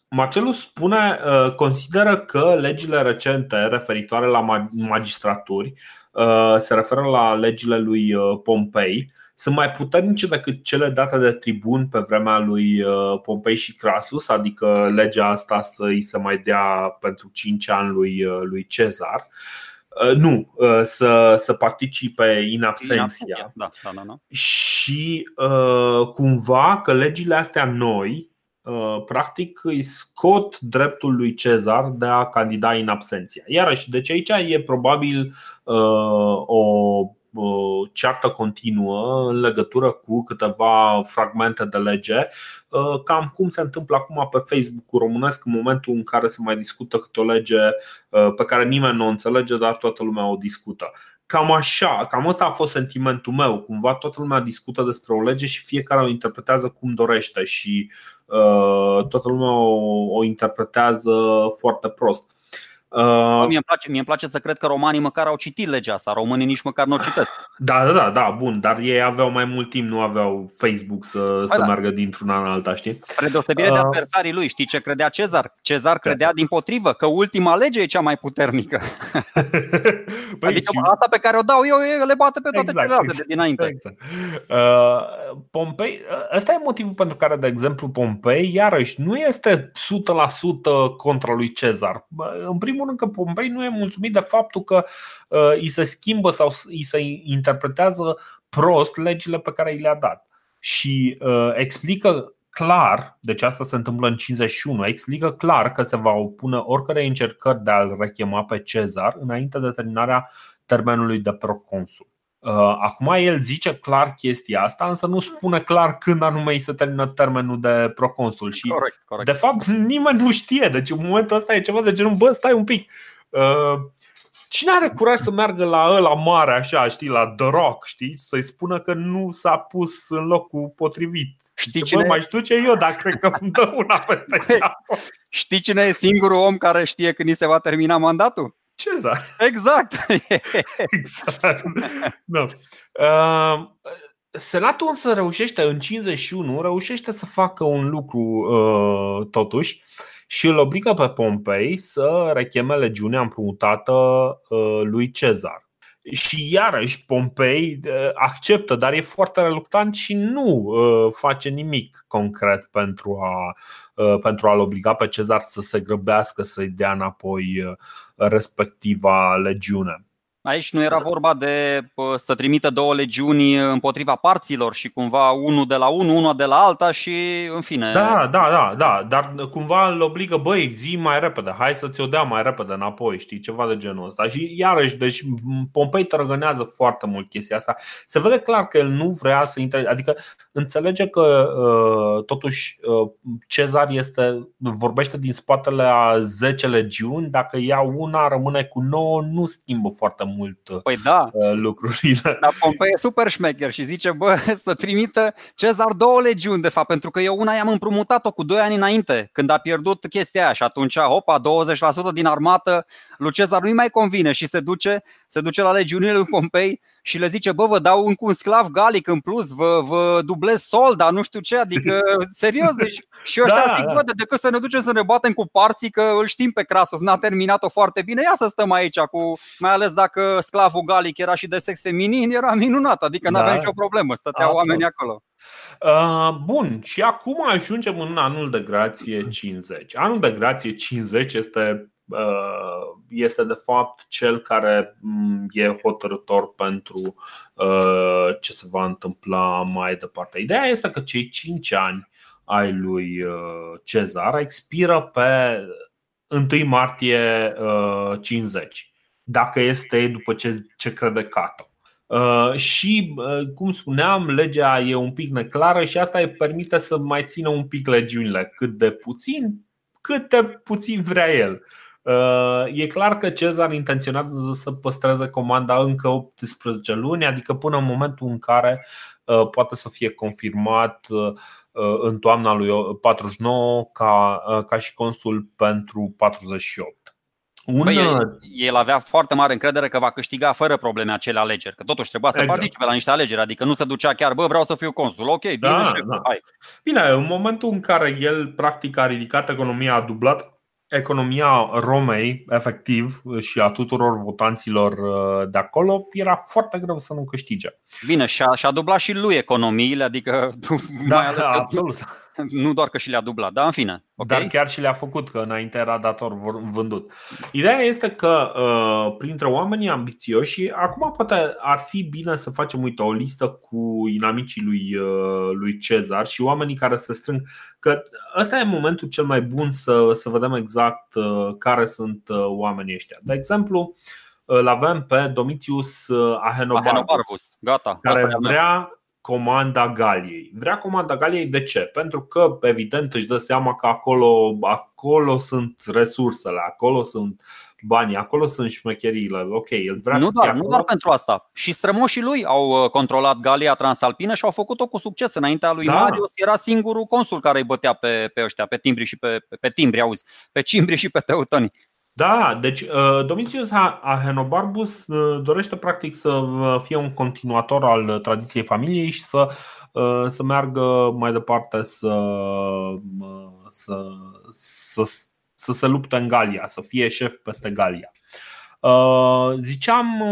Marcelus spune, uh, consideră că legile recente referitoare la magistraturi uh, se referă la legile lui uh, Pompei, sunt mai puternice decât cele date de tribun pe vremea lui Pompei și Crasus, adică legea asta să îi se mai dea pentru 5 ani lui, lui Cezar. Nu, să, să participe in absentia. Da, da, da, da. Și cumva că legile astea noi Uh, practic îi scot dreptul lui Cezar de a candida în absenția. Iarăși, deci aici e probabil uh, o ceartă continuă în legătură cu câteva fragmente de lege, uh, cam cum se întâmplă acum pe Facebook-ul românesc în momentul în care se mai discută câte o lege pe care nimeni nu o înțelege, dar toată lumea o discută. Cam așa, cam asta a fost sentimentul meu. Cumva toată lumea discută despre o lege și fiecare o interpretează cum dorește și uh, toată lumea o, o interpretează foarte prost. Uh, mie îmi, place, mie îmi place să cred că romanii măcar au citit legea asta, românii nici măcar nu o citesc. Da, da, da, da, bun, dar ei aveau mai mult timp, nu aveau Facebook să, să da. meargă dintr-una în alta, știi? Spre deosebire uh, de adversarii lui, știi ce credea Cezar? Cezar credea din potrivă că ultima lege e cea mai puternică. păi adică și... asta pe care o dau eu le bate pe toate exact, celelalte exact, de dinainte. Exact. Uh, Pompei, ăsta e motivul pentru care, de exemplu, Pompei, iarăși, nu este 100% contra lui Cezar. În primul rând că Pompei nu e mulțumit de faptul că uh, îi se schimbă sau îi se interpretează prost legile pe care i le-a dat. Și uh, explică clar, deci asta se întâmplă în 51, explică clar că se va opune oricărei încercări de a-l rechema pe Cezar înainte de terminarea termenului de proconsul. Uh, acum el zice clar chestia asta, însă nu spune clar când anume îi se termină termenul de proconsul și corect, corect. de fapt nimeni nu știe, deci în momentul ăsta e ceva de genul, bă, stai un pic, uh, Cine are curaj să meargă la ăla mare așa, știi, la The Rock, știi, să-i spună că nu s-a pus în locul potrivit? Știi cine... Bă, mai știu ce eu, dar cred că îmi dă una peste ceapă. Știi cine e singurul om care știe când ni se va termina mandatul? Cezar. Exact. exact. no. uh, Senatul însă reușește în 51, reușește să facă un lucru uh, totuși și îl obligă pe Pompei să recheme legiunea împrumutată uh, lui Cezar. Și iarăși Pompei uh, acceptă, dar e foarte reluctant și nu uh, face nimic concret pentru, a, uh, pentru a-l obliga pe Cezar să se grăbească să-i dea înapoi respectiva legiune. Aici nu era vorba de să trimită două legiuni împotriva parților și cumva unul de la unul, una de la alta și în fine. Da, da, da, da, dar cumva îl obligă, băi, zi mai repede, hai să ți-o dea mai repede înapoi, știi, ceva de genul ăsta. Și iarăși, deci Pompei trăgânează foarte mult chestia asta. Se vede clar că el nu vrea să intre, adică înțelege că uh, totuși uh, Cezar este, vorbește din spatele a 10 legiuni, dacă ia una, rămâne cu 9, nu schimbă foarte mult mult uh, păi da. Uh, lucrurile. Dar Pompei e super șmecher și zice, bă, să trimită Cezar două legiuni, de fapt, pentru că eu una i-am împrumutat-o cu doi ani înainte, când a pierdut chestia aia și atunci, hopa, 20% din armată lui Cezar nu-i mai convine și se duce se duce la legiunile lui Pompei și le zice, bă, vă dau încă un sclav galic în plus, vă, vă dublez solda, nu știu ce, adică, serios, deci și ăștia da, zic, da. bă, de decât să ne ducem să ne batem cu parții, că îl știm pe Crasus, n-a terminat-o foarte bine, ia să stăm aici, cu, mai ales dacă sclavul galic era și de sex feminin, era minunat, adică n-avea da. nicio problemă, stăteau Absolut. oamenii acolo. Uh, bun, și acum ajungem în anul de grație 50. Anul de grație 50 este Uh, este de fapt cel care mm, e hotărător pentru uh, ce se va întâmpla mai departe. Ideea este că cei 5 ani ai lui uh, Cezar expiră pe 1 martie 50, dacă este după ce, ce crede Cato. Uh, și, uh, cum spuneam, legea e un pic neclară și asta îi permite să mai țină un pic legiunile, cât de puțin, cât de puțin vrea el. Uh, e clar că Cezar intenționează să păstreze comanda încă 18 luni, adică până în momentul în care uh, poate să fie confirmat uh, în toamna lui 49 ca, ca și consul pentru 48. Un... Băi, el, el avea foarte mare încredere că va câștiga fără probleme acele alegeri, că totuși trebuia să exact. participe la niște alegeri, adică nu se ducea chiar, bă, vreau să fiu consul, ok, bine, da, șef, da. hai. Bine, în momentul în care el practic a ridicat economia, a dublat economia Romei, efectiv, și a tuturor votanților uh, de acolo, era foarte greu să nu câștige. Bine, și-a, și-a dublat și lui economiile, adică da, mai ales absolut. Nu doar că și le-a dublat, dar în fine. Okay? Dar chiar și le-a făcut, că înainte era dator vândut. Ideea este că uh, printre oamenii ambițioși, acum poate ar fi bine să facem, uite, o listă cu inamicii lui, uh, lui Cezar și oamenii care se strâng, că ăsta e momentul cel mai bun să, să vedem exact uh, care sunt oamenii ăștia. De exemplu, îl avem pe Domitius Ahenobarbus, Ahenobarbus. Gata, care vrea comanda Galiei. Vrea comanda Galiei de ce? Pentru că, evident, își dă seama că acolo, acolo sunt resursele, acolo sunt banii, acolo sunt șmecheriile. Ok, el vrea nu să doar, Nu doar pentru asta. Și strămoșii lui au uh, controlat Galia Transalpină și au făcut-o cu succes. Înaintea lui da. Marius era singurul consul care îi bătea pe, pe ăștia, pe timbri și pe, pe, pe timbri, auzi, pe cimbri și pe teutoni. Da, deci uh, Domitius Ahenobarbus uh, dorește practic să uh, fie un continuator al tradiției familiei și să, să meargă mai departe să, să, să, să se lupte în Galia, să fie șef peste Galia. Ziceam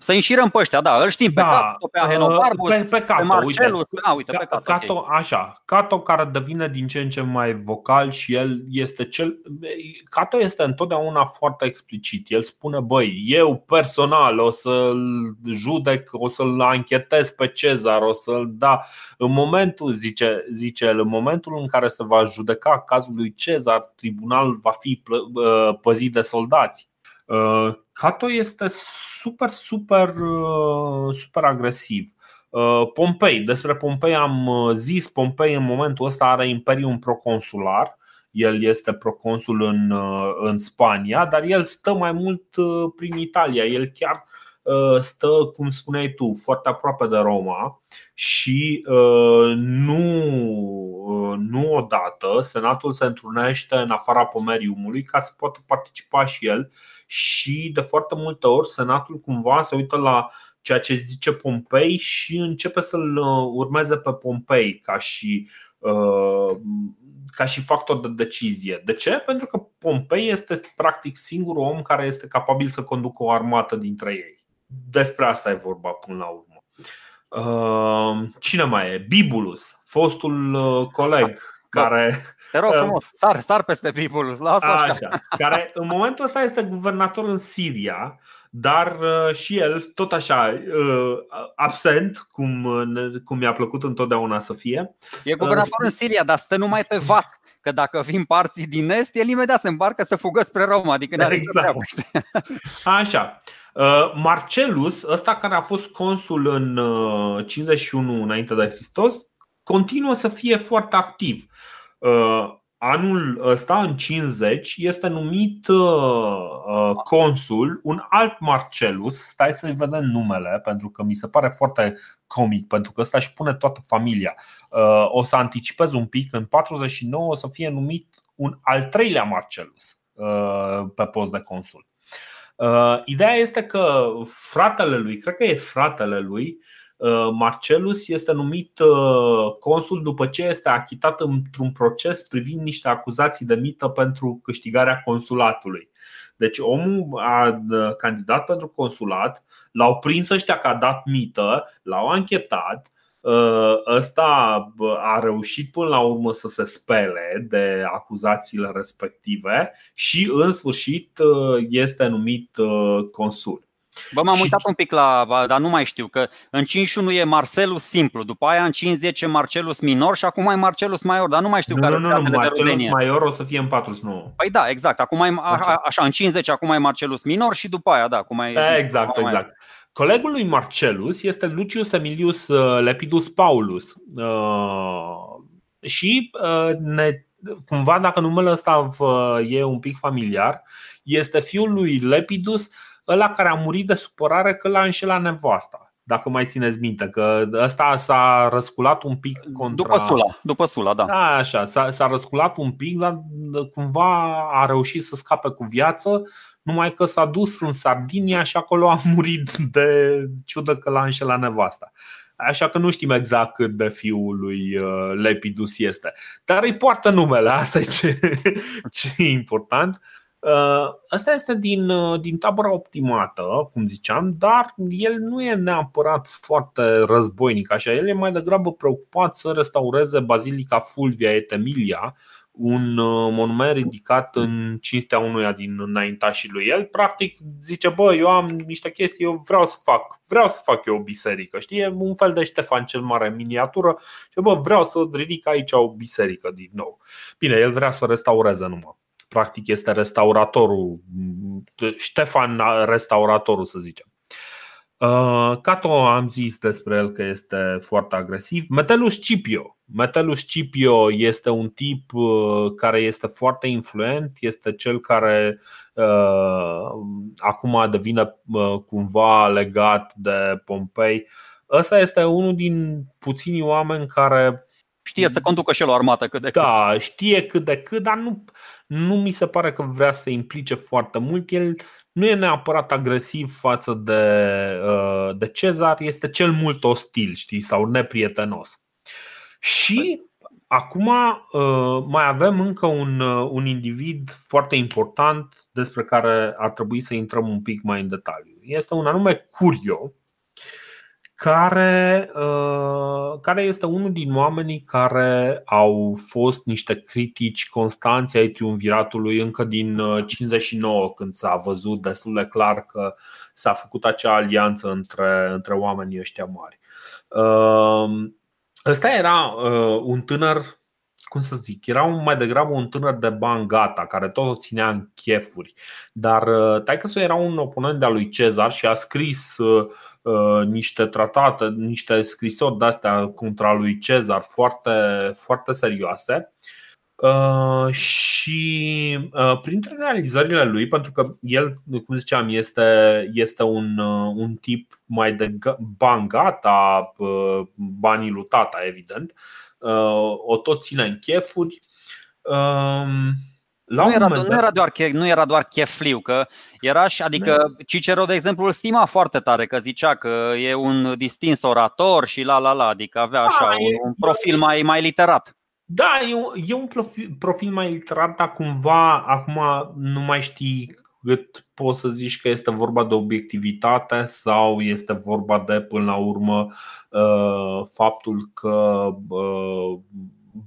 să înșirăm pe ăștia, da, îl știm pe da, Cato, pe Ahenobarbus, pe, pe, Cato, pe Marcelus, uite, a, uite, pe Cato, Cato okay. Așa, Cato care devine din ce în ce mai vocal și el este cel Cato este întotdeauna foarte explicit. El spune, băi, eu personal o să-l judec, o să-l anchetez pe Cezar, o să-l da în momentul, zice, zice el, în momentul în care se va judeca cazul lui Cezar, tribunalul va fi păzit de soldați. Uh, Cato este super, super, uh, super agresiv. Uh, Pompei, despre Pompei am uh, zis, Pompei în momentul ăsta are imperiul proconsular, el este proconsul în, în Spania, dar el stă mai mult prin Italia, el chiar stă, cum spuneai tu, foarte aproape de Roma și nu, nu odată Senatul se întrunește în afara Pomeriumului ca să poată participa și el și de foarte multe ori Senatul cumva se uită la ceea ce zice Pompei și începe să-l uh, urmeze pe Pompei ca și, uh, ca și factor de decizie. De ce? Pentru că Pompei este practic singurul om care este capabil să conducă o armată dintre ei. Despre asta e vorba până la urmă. Uh, cine mai e? Bibulus, fostul coleg care te rog frumos, sar, sar peste Bibulus, lasă așa. așa. Care în momentul ăsta este guvernator în Siria, dar uh, și el, tot așa, uh, absent, cum, uh, cum mi-a plăcut întotdeauna să fie. E guvernator în Siria, dar stă numai pe vas. Că dacă vin parții din est, el imediat se îmbarcă să fugă spre Roma. Adică ne exact. Așa. Marcelus, ăsta care a fost consul în 51 înainte de Hristos, continuă să fie foarte activ. Uh, anul ăsta, în 50, este numit uh, uh, consul un alt Marcelus. Stai să-i vedem numele, pentru că mi se pare foarte comic, pentru că ăsta își pune toată familia. O să anticipez un pic, în 49 o să fie numit un al treilea Marcelus pe post de consul. Ideea este că fratele lui, cred că e fratele lui, Marcelus este numit consul după ce este achitat într-un proces privind niște acuzații de mită pentru câștigarea consulatului. Deci omul a candidat pentru consulat, l-au prins ăștia că a dat mită, l-au anchetat, ă, ăsta a reușit până la urmă să se spele de acuzațiile respective și în sfârșit este numit consul. Bă, m-am și... uitat un pic la, dar nu mai știu, că în 51 e Marcelus simplu, după aia în 50 e Marcelus minor și acum e Marcelus major, dar nu mai știu nu, care nu, nu, nu, Marcelus major o să fie în 49. Păi da, exact, acum e, a, așa, în 50 acum e Marcelus minor și după aia, da, acum e... Exact, acum exact. Colegul lui Marcelus este Lucius Emilius uh, Lepidus Paulus. Uh, și uh, ne, cumva, dacă numele ăsta e un pic familiar, este fiul lui Lepidus, ăla care a murit de supărare că l-a înșelat nevasta dacă mai țineți minte, că ăsta s-a răsculat un pic contra... După Sula, după Sula, da. Da, așa, s-a, s-a răsculat un pic, dar cumva a reușit să scape cu viață, numai că s-a dus în Sardinia și acolo a murit de ciudă că l-a înșelat nevasta. Așa că nu știm exact cât de fiul lui uh, Lepidus este. Dar îi poartă numele, asta e ce, ce e important. Uh, asta este din, uh, din tabăra optimată, cum ziceam, dar el nu e neapărat foarte războinic așa. El e mai degrabă preocupat să restaureze Bazilica Fulvia et Emilia, un uh, monument ridicat în cinstea unuia din înaintașii lui el. Practic zice, bă, eu am niște chestii, eu vreau să fac, vreau să fac eu o biserică, știi? un fel de Ștefan cel Mare în miniatură și bă, vreau să ridic aici o biserică din nou. Bine, el vrea să o restaureze numai practic este restauratorul, Ștefan restauratorul să zicem. Uh, Cato am zis despre el că este foarte agresiv. Metelus Scipio. Metelus Scipio este un tip uh, care este foarte influent, este cel care uh, acum devine uh, cumva legat de Pompei. Ăsta este unul din puținii oameni care Știe să conducă și el o armată cât de cât. Da, știe cât de cât, dar nu, nu mi se pare că vrea să implice foarte mult. El nu e neapărat agresiv față de, uh, de Cezar, este cel mult ostil, știi, sau neprietenos. Și acum uh, mai avem încă un, uh, un individ foarte important despre care ar trebui să intrăm un pic mai în detaliu. Este un anume Curio, care, uh, care este unul din oamenii care au fost niște critici constanți ai triumviratului încă din 59, uh, când s-a văzut destul de clar că s-a făcut acea alianță între, între oamenii ăștia mari. Uh, ăsta era un tânăr, cum să zic, era un, mai degrabă un tânăr de bani gata, care tot o ținea în chefuri. Dar taică era un oponent de-a lui Cezar și a scris uh, Uh, niște tratate, niște scrisori de-astea contra lui Cezar foarte, foarte serioase. Uh, și uh, printre realizările lui, pentru că el, cum ziceam, este, este un, uh, un tip mai de bani gata, uh, banii lui tata, evident, uh, o tot ține în chefuri. Uh, la nu, era, nu, era doar, nu era doar chefliu, că era și, adică Cicero, de exemplu, îl stima foarte tare, că zicea că e un distins orator și la la la, adică avea așa da, un, un profil mai, mai literat. Da, e un, e un profil, profil mai literat, dar cumva acum nu mai știi cât poți să zici că este vorba de obiectivitate sau este vorba de, până la urmă, uh, faptul că uh,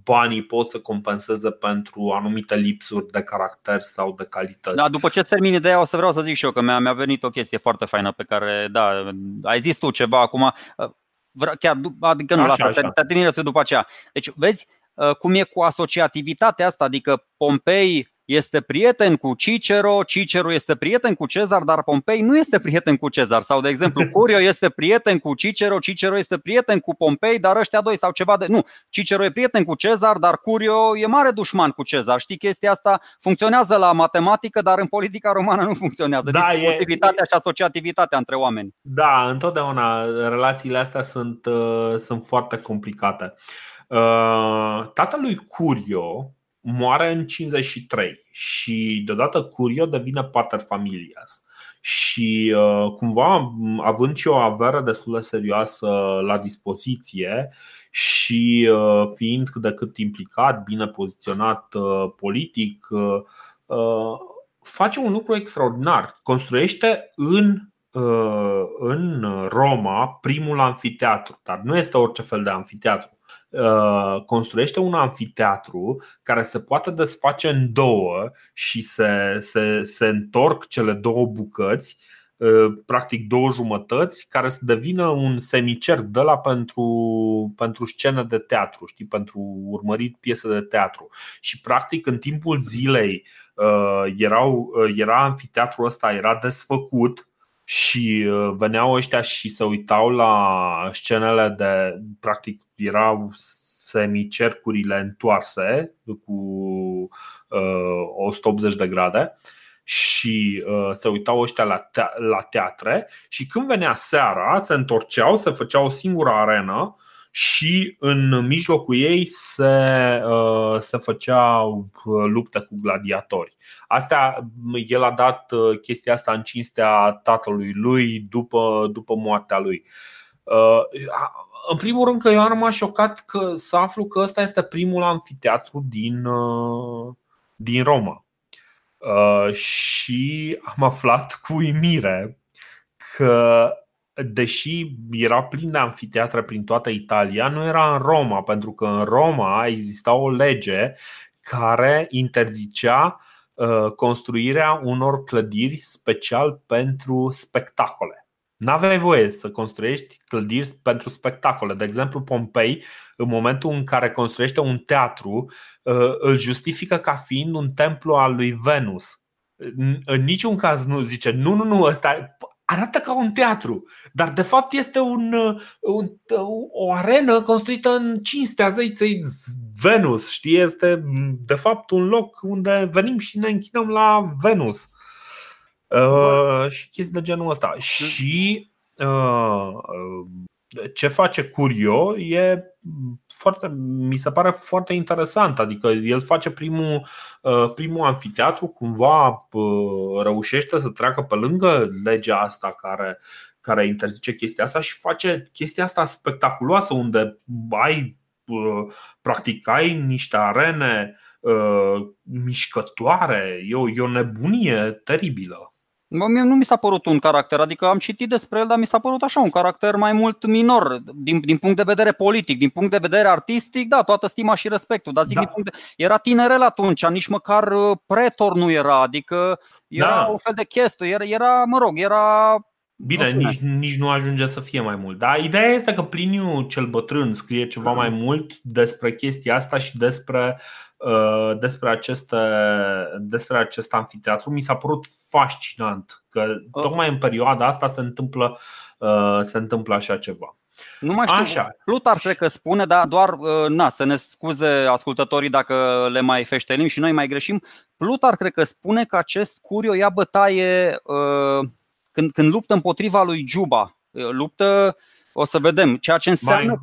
banii pot să compenseze pentru anumite lipsuri de caracter sau de calități. Da, după ce termin ideea o să vreau să zic și eu că mi-a, mi-a venit o chestie foarte faină pe care, da, ai zis tu ceva acum, chiar, adică nu, așa, la te, te după aceea. Deci, vezi cum e cu asociativitatea asta, adică Pompei este prieten cu Cicero, Cicero este prieten cu Cezar, dar Pompei nu este prieten cu Cezar. Sau, de exemplu, Curio este prieten cu Cicero, Cicero este prieten cu Pompei, dar ăștia doi sau ceva de. Nu, Cicero e prieten cu Cezar, dar Curio e mare dușman cu Cezar. Știi, chestia asta funcționează la matematică, dar în politica romană nu funcționează. Da, Distributivitatea e... și asociativitatea între oameni. Da, întotdeauna relațiile astea sunt, uh, sunt foarte complicate. Uh, tatălui Curio, moare în 53 și deodată Curio devine pater familias și cumva având și o avere destul de serioasă la dispoziție și fiind cât de cât implicat, bine poziționat politic, face un lucru extraordinar. Construiește în în Roma primul anfiteatru, dar nu este orice fel de anfiteatru. Uh, construiește un anfiteatru care se poate desface în două și se, se, se întorc cele două bucăți uh, practic două jumătăți care să devină un semicerc de la pentru, pentru scene de teatru, știi, pentru urmărit piese de teatru. Și practic în timpul zilei uh, erau, era anfiteatrul ăsta era desfăcut și veneau ăștia și se uitau la scenele de practic erau semicercurile întoarse cu uh, 180 de grade și uh, se uitau ăștia la, te- la teatre și când venea seara se întorceau, se făcea o singură arenă și în mijlocul ei se, uh, se făceau uh, lupte cu gladiatori. Astea, el a dat uh, chestia asta în cinstea tatălui lui după, după moartea lui. Uh, în primul rând că eu am rămas șocat că să aflu că ăsta este primul anfiteatru din, uh, din Roma. Uh, și am aflat cu uimire că deși era plin de anfiteatre prin toată Italia, nu era în Roma, pentru că în Roma exista o lege care interzicea uh, construirea unor clădiri special pentru spectacole. N-aveai voie să construiești clădiri pentru spectacole. De exemplu, Pompei, în momentul în care construiește un teatru, uh, îl justifică ca fiind un templu al lui Venus. În niciun caz nu zice, nu, nu, nu, ăsta arată ca un teatru, dar de fapt este un, uh, un, uh, o arenă construită în cinstea zeiței Venus. Știi, este de fapt un loc unde venim și ne închinăm la Venus. Uh, și chestii de genul ăsta. Și uh, ce face Curio e foarte, mi se pare foarte interesant. Adică el face primul, uh, primul anfiteatru, cumva uh, reușește să treacă pe lângă legea asta care, care interzice chestia asta și face chestia asta spectaculoasă unde ai uh, practic ai niște arene mișcătoare, e o, e o nebunie teribilă. Mie nu mi s-a părut un caracter, adică am citit despre el, dar mi s-a părut așa un caracter mai mult minor, din, din punct de vedere politic, din punct de vedere artistic, da, toată stima și respectul, dar zic da. din punct de... Era tinerel atunci, nici măcar uh, pretor nu era, adică era da. un fel de chestie, era, era, mă rog, era Bine, nici, nici nu ajunge să fie mai mult. Dar ideea este că Pliniu cel bătrân scrie ceva mai mult despre chestia asta și despre Uh, despre, aceste, despre acest anfiteatru mi s-a părut fascinant că oh. tocmai în perioada asta se întâmplă, uh, se întâmplă așa ceva. Nu mai știu, Așa. Plutar cred că spune, dar doar uh, na, să ne scuze ascultătorii dacă le mai feștelim și noi mai greșim. Plutar cred că spune că acest Curio ia bătaie când, când luptă împotriva lui Juba. Luptă, o să vedem, ceea ce înseamnă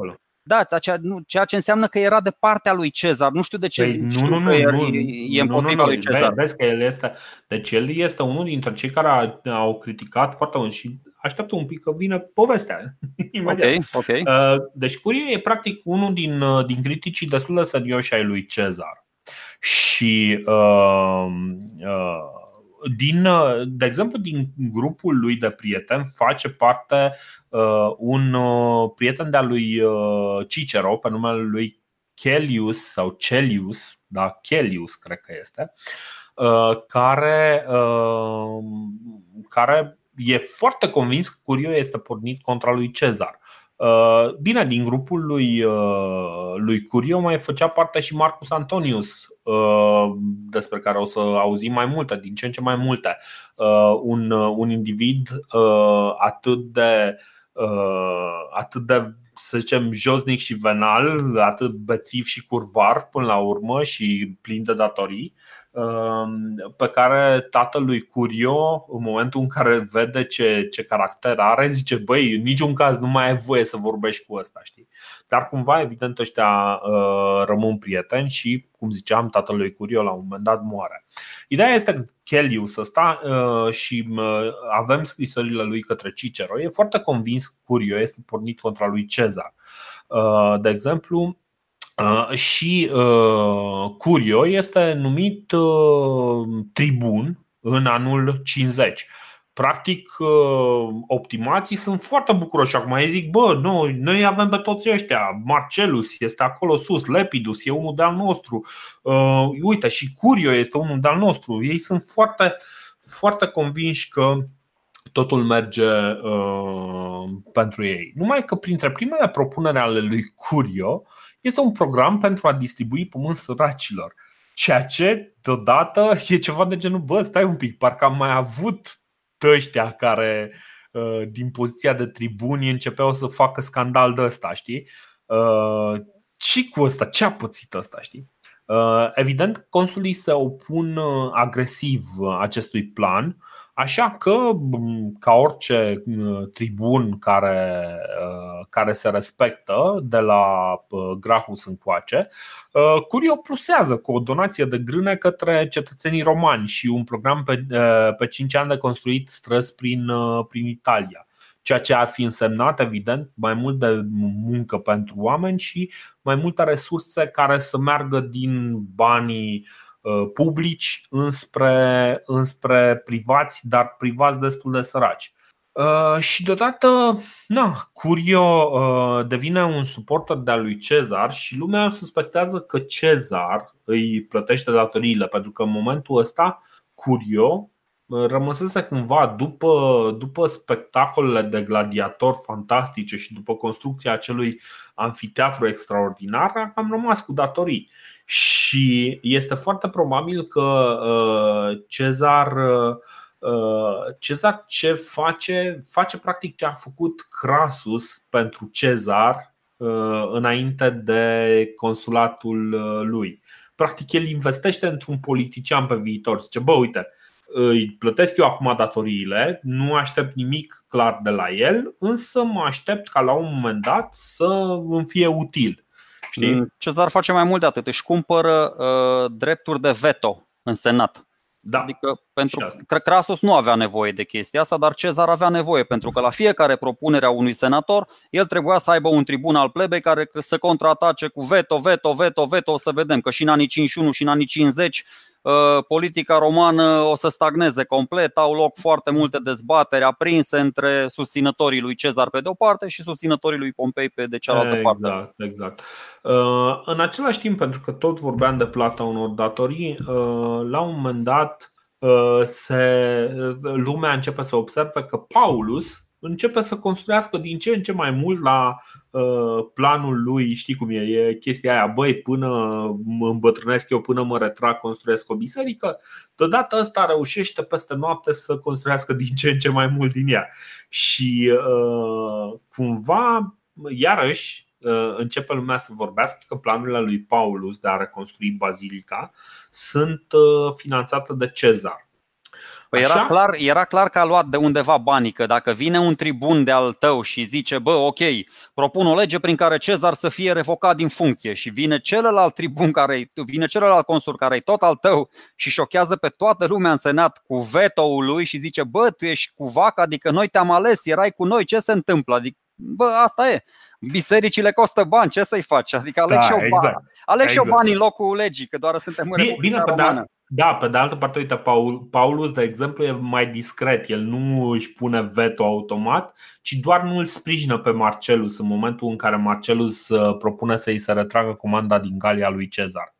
da, ceea, nu, ceea ce înseamnă că era de partea lui Cezar. Nu știu de ce păi, zici nu, nu, nu, că nu, e împotriva nu, nu, lui Cezar. Vezi că el este, deci el este unul dintre cei care au criticat foarte mult și așteaptă un pic că vine povestea. Okay, okay. Uh, deci Curie e practic unul din, uh, din criticii destul de serioși ai lui Cezar. Și uh, uh, din, de exemplu, din grupul lui de prieteni face parte uh, un uh, prieten de-al lui uh, Cicero pe numele lui Chelius sau Celius, da, Chelius cred că este, uh, care, uh, care e foarte convins că Curio este pornit contra lui Cezar. Uh, bine, din grupul lui, uh, lui Curio mai făcea parte și Marcus Antonius, uh, despre care o să auzim mai multe, din ce în ce mai multe. Un, un individ atât de, atât de să zicem, josnic și venal, atât bețiv și curvar până la urmă și plin de datorii, pe care tatălui Curio, în momentul în care vede ce, ce caracter are, zice Băi, în niciun caz nu mai ai voie să vorbești cu ăsta știi? Dar cumva, evident, ăștia uh, rămân prieteni și, cum ziceam, tatălui Curio la un moment dat moare Ideea este că Chelius ăsta uh, și uh, avem scrisorile lui către Cicero, e foarte convins că Curio este pornit contra lui Cezar uh, De exemplu, Uh, și uh, Curio este numit uh, tribun în anul 50. Practic, optimații sunt foarte bucuroși. Acum ei zic, bă, noi, noi avem pe toți ăștia. Marcelus este acolo sus, Lepidus e unul de-al nostru. Uh, uite, și Curio este unul de-al nostru. Ei sunt foarte, foarte convinși că totul merge uh, pentru ei. Numai că printre primele propuneri ale lui Curio este un program pentru a distribui pământ săracilor. Ceea ce, deodată, e ceva de genul, bă, stai un pic, parcă am mai avut ăștia care, uh, din poziția de tribuni, începeau să facă scandal de ăsta, știi? Uh, ce cu ăsta? Ce a pățit ăsta, știi? Uh, evident, consulii se opun agresiv acestui plan Așa că, ca orice tribun care, care se respectă de la Grahus încoace, Curio plusează cu o donație de grâne către cetățenii romani și un program pe, pe 5 ani de construit străzi prin, prin Italia. Ceea ce ar fi însemnat, evident, mai mult de muncă pentru oameni și mai multe resurse care să meargă din banii uh, Uh, publici înspre, înspre privați, dar privați destul de săraci. Uh, și deodată, na, Curio uh, devine un suporter de-a lui Cezar și lumea îl suspectează că Cezar îi plătește datoriile, pentru că în momentul ăsta Curio rămăsese cumva după, după spectacolele de gladiator fantastice și după construcția acelui anfiteatru extraordinar, am rămas cu datorii. Și este foarte probabil că uh, Cezar uh, Cezar ce face? Face practic ce a făcut Crasus pentru Cezar uh, înainte de consulatul lui. Practic el investește într-un politician pe viitor. Zice, bă, uite, îi plătesc eu acum datoriile, nu aștept nimic clar de la el, însă mă aștept ca la un moment dat să îmi fie util. Știi? Mm, Cezar face mai mult de atât, își cumpără uh, drepturi de veto în Senat. Da. Adică pentru Crasus nu avea nevoie de chestia asta, dar Cezar avea nevoie pentru că la fiecare propunere a unui senator, el trebuia să aibă un tribun al plebei care să contraatace cu veto, veto, veto, veto, o să vedem că și în anii 51 și în anii 50 Uh, politica romană o să stagneze complet, au loc foarte multe dezbateri aprinse între susținătorii lui Cezar pe de o parte și susținătorii lui Pompei pe de cealaltă exact, parte. Exact. Uh, în același timp, pentru că tot vorbeam de plata unor datorii, uh, la un moment dat se, lumea începe să observe că Paulus începe să construiască din ce în ce mai mult la uh, planul lui, știi cum e, e chestia aia, băi, până mă îmbătrânesc eu, până mă retrag, construiesc o biserică, deodată ăsta reușește peste noapte să construiască din ce în ce mai mult din ea. Și uh, cumva, iarăși, uh, începe lumea să vorbească că planurile lui Paulus de a reconstrui bazilica sunt finanțate de Cezar. Păi era clar, era clar că a luat de undeva banii, că dacă vine un tribun de al tău și zice, bă, ok, propun o lege prin care Cezar să fie revocat din funcție și vine celălalt tribun care vine celălalt consul care e tot al tău și șochează pe toată lumea în senat cu veto-ul lui și zice, bă, tu ești cu vaca, adică noi te-am ales, erai cu noi, ce se întâmplă? Adică, bă, asta e. Bisericile costă bani, ce să-i faci? Adică aleg da, și eu exact. bani. Aleg exact. și eu bani în locul legii, că doar suntem în Bine, bine pe, da, da, pe de altă parte, uite, Paul, Paulus, de exemplu, e mai discret. El nu își pune veto automat, ci doar nu îl sprijină pe Marcelus în momentul în care Marcelus uh, propune să-i se retragă comanda din Galia lui Cezar.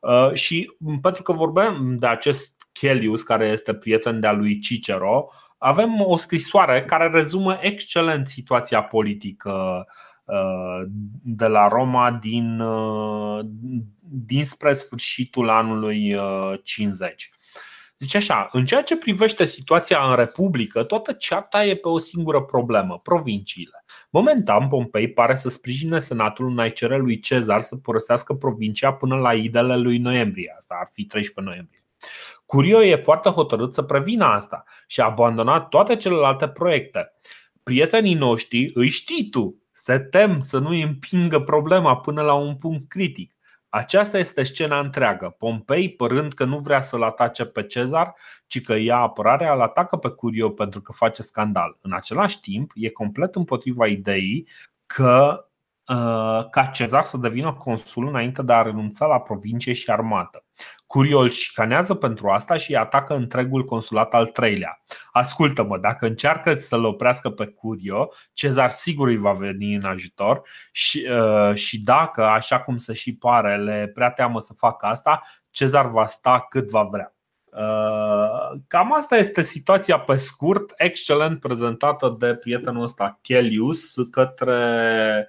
Uh, și pentru că vorbeam de acest Chelius, care este prieten de-a lui Cicero, avem o scrisoare care rezumă excelent situația politică uh, de la Roma din, dinspre sfârșitul anului 50. Uh, Zice așa, în ceea ce privește situația în Republică, toată ceata e pe o singură problemă, provinciile. Momentan, Pompei pare să sprijine senatul în a cere lui Cezar să părăsească provincia până la idele lui noiembrie. Asta ar fi 13 noiembrie. Curio e foarte hotărât să prevină asta și a abandonat toate celelalte proiecte. Prietenii noștri, îi știi tu, se tem să nu îi împingă problema până la un punct critic. Aceasta este scena întreagă. Pompei, părând că nu vrea să-l atace pe Cezar, ci că ia apărarea, îl atacă pe Curio pentru că face scandal. În același timp, e complet împotriva ideii că Uh, ca Cezar să devină consul înainte de a renunța la provincie și armată. Curio îl șicanează pentru asta și atacă întregul consulat al treilea. Ascultă-mă, dacă încearcă să-l oprească pe Curio, Cezar sigur îi va veni în ajutor și, uh, și dacă, așa cum se și pare, le prea teamă să facă asta, Cezar va sta cât va vrea. Uh, cam asta este situația pe scurt, excelent prezentată de prietenul ăsta, Chelius, către Um, uh,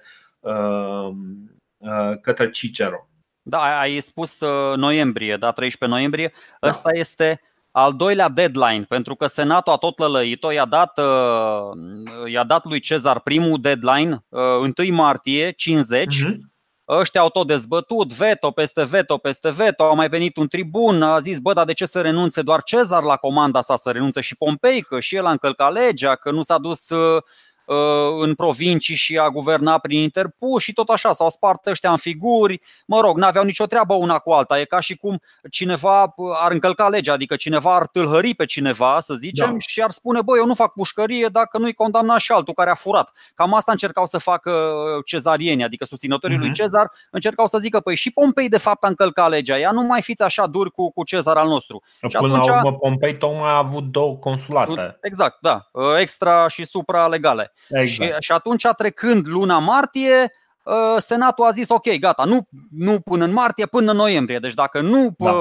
către Cicero. Da, ai spus uh, noiembrie, da, 13 noiembrie. Da. Ăsta este al doilea deadline, pentru că Senatul a tot lălăit-o, i-a dat, uh, i-a dat lui Cezar primul deadline, 1 martie 50. Uh-huh. Mhm. Ăștia au tot dezbătut, veto peste veto peste veto, a mai venit un tribun, a zis, bă, dar de ce să renunțe doar Cezar la comanda sa, să renunțe și Pompei, că și el a încălcat legea, că nu s-a dus Uh, în provincii și a guvernat prin interpuși și tot așa, s-au spart ăștia în figuri, mă rog, n-aveau nicio treabă una cu alta, e ca și cum cineva uh, ar încălca legea, adică cineva ar tâlhări pe cineva, să zicem, da. și ar spune, băi, eu nu fac pușcărie dacă nu-i condamna și altul care a furat. Cam asta încercau să facă uh, cezarieni, adică susținătorii uh-huh. lui mhm. Cezar, încercau să zică, păi și Pompei de fapt a încălcat legea, ea nu mai fiți așa dur cu, cu Cezar al nostru. Până și atunci, la urmă, Pompei tocmai a avut două consulate. Exact, da, extra și supra legale. Exact. Și, și atunci, trecând luna martie, ă, Senatul a zis ok, gata, nu, nu până în martie, până în noiembrie. Deci dacă nu da.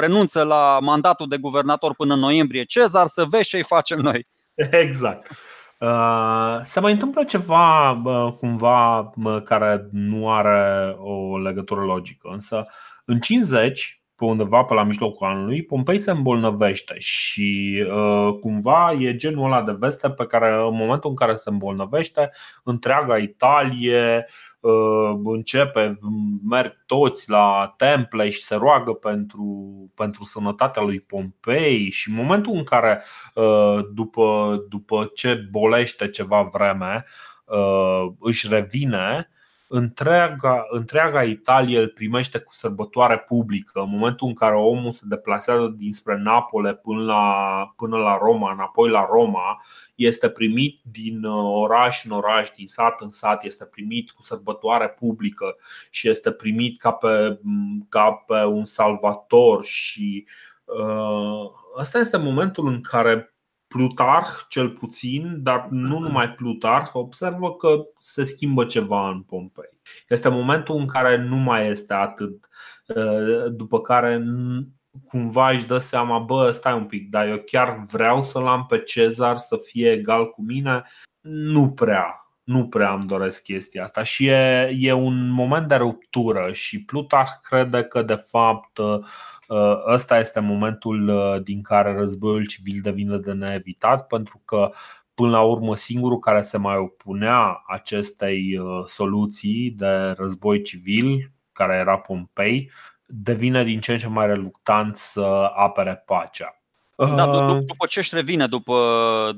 renunță la mandatul de guvernator până în noiembrie Cezar, să vezi ce-i facem noi. Exact. Uh, se mai întâmplă ceva cumva care nu are o legătură logică, însă în 50 pe undeva pe la mijlocul anului, Pompei se îmbolnăvește și uh, cumva e genul ăla de veste pe care în momentul în care se îmbolnăvește, întreaga Italie uh, începe, merg toți la temple și se roagă pentru, pentru sănătatea lui Pompei și în momentul în care uh, după, după ce bolește ceva vreme uh, își revine, întreaga, întreaga Italie îl primește cu sărbătoare publică în momentul în care omul se deplasează dinspre Napole până la, până la Roma, înapoi la Roma, este primit din uh, oraș în oraș, din sat în sat, este primit cu sărbătoare publică și este primit ca pe, ca pe un salvator și uh, ăsta este momentul în care Plutarh, cel puțin, dar nu numai Plutarh, observă că se schimbă ceva în Pompei. Este momentul în care nu mai este atât, uh, după care cumva își dă seama, bă, stai un pic, dar eu chiar vreau să-l am pe Cezar să fie egal cu mine? Nu prea, nu prea îmi doresc chestia asta și e, e un moment de ruptură și Plutarh crede că de fapt uh, Uh, ăsta este momentul uh, din care războiul civil devine de neevitat, pentru că până la urmă singurul care se mai opunea acestei uh, soluții de război civil, care era Pompei, devine din ce în ce mai reluctant să apere pacea. Da, d- după ce își revine după,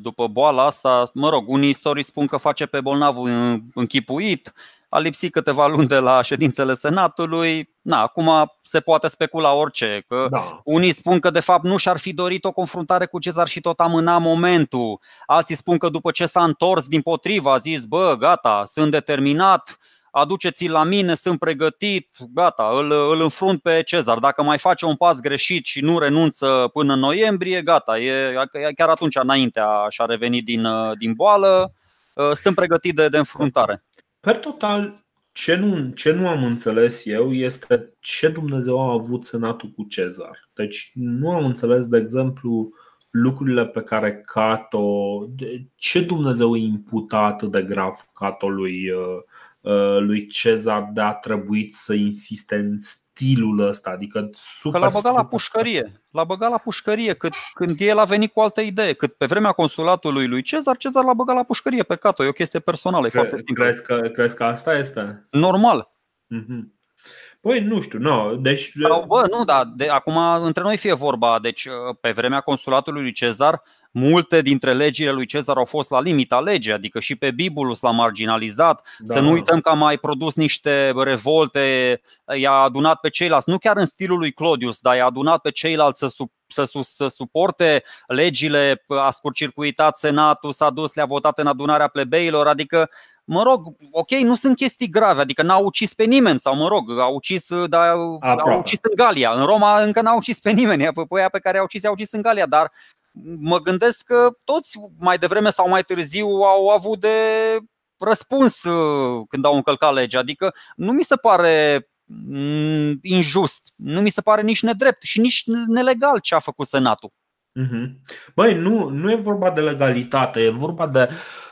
după boala asta, mă rog, unii istorii spun că face pe bolnavul închipuit, a lipsit câteva luni de la ședințele Senatului. Na, acum se poate specula orice. Că da. Unii spun că de fapt nu și-ar fi dorit o confruntare cu Cezar și tot amâna momentul. Alții spun că după ce s-a întors din potriva a zis, bă, gata, sunt determinat, aduceți-l la mine, sunt pregătit, gata, îl, îl înfrunt pe Cezar. Dacă mai face un pas greșit și nu renunță până în noiembrie, gata, e, chiar atunci înainte și-a revenit din, din boală, sunt pregătit de, de înfruntare. Per total, ce nu, ce nu am înțeles eu este ce Dumnezeu a avut senatul cu Cezar. Deci nu am înțeles, de exemplu, lucrurile pe care Cato, ce Dumnezeu îi imputa atât de grav Cato lui, uh, uh, lui Cezar de a trebuit să insiste în stilul ăsta, adică super, Că l-a băgat la pușcărie, l-a băgat la pușcărie cât, când el a venit cu altă idee, cât pe vremea consulatului lui Cezar, Cezar l-a băgat la pușcărie pe Cato, e o chestie personală, e Cre- foarte Crezi că, crezi că asta este? Normal. Mm-hmm. Păi nu știu, nu. Deci... Sau, bă, nu, da, de, acum între noi fie vorba. Deci, pe vremea consulatului lui Cezar, multe dintre legile lui Cezar au fost la limita legii, adică și pe Bibulus l-a marginalizat. Da. Să nu uităm că a mai produs niște revolte, i-a adunat pe ceilalți, nu chiar în stilul lui Claudius, dar i-a adunat pe ceilalți să, sub, să, să suporte legile, a scurcircuitat senatul, s-a dus, le-a votat în adunarea plebeilor, adică mă rog, ok, nu sunt chestii grave, adică n-au ucis pe nimeni sau mă rog, au ucis, dar au ucis în Galia. În Roma încă n-au ucis pe nimeni, pe aia pe care au ucis, au ucis în Galia, dar mă gândesc că toți mai devreme sau mai târziu au avut de răspuns uh, când au încălcat legea. Adică nu mi se pare mm, injust, nu mi se pare nici nedrept și nici nelegal ce a făcut Senatul. Mhm. Băi, nu, nu e vorba de legalitate, e vorba de.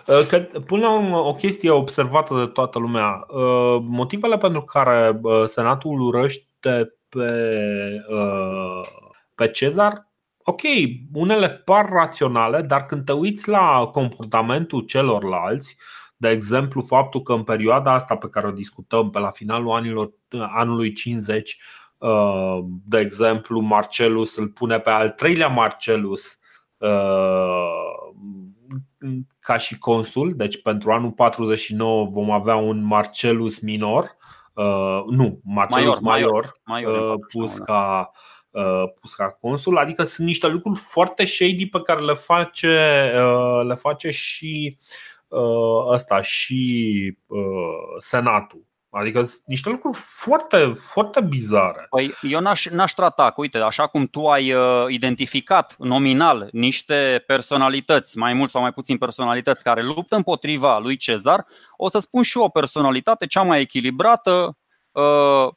Uh, că, până la urmă, o chestie observată de toată lumea. Uh, motivele pentru care Senatul urăște pe, pe Cezar ok, unele par raționale, dar când te uiți la comportamentul celorlalți, de exemplu, faptul că în perioada asta pe care o discutăm, pe la finalul anilor, anului 50, uh, de exemplu, Marcelus îl pune pe al treilea Marcelus uh, ca și consul, deci pentru anul 49 vom avea un Marcelus minor, uh, nu, Marcelus major, major, major pus ca Uh, pus ca consul, adică sunt niște lucruri foarte shady pe care le face, uh, le face și uh, ăsta și Senatul. Adică sunt niște lucruri foarte, foarte bizare. Păi eu n-aș, n-aș trata, că uite, așa cum tu ai uh, identificat nominal niște personalități, mai mult sau mai puțin personalități care luptă împotriva lui Cezar, o să spun și o personalitate cea mai echilibrată, uh,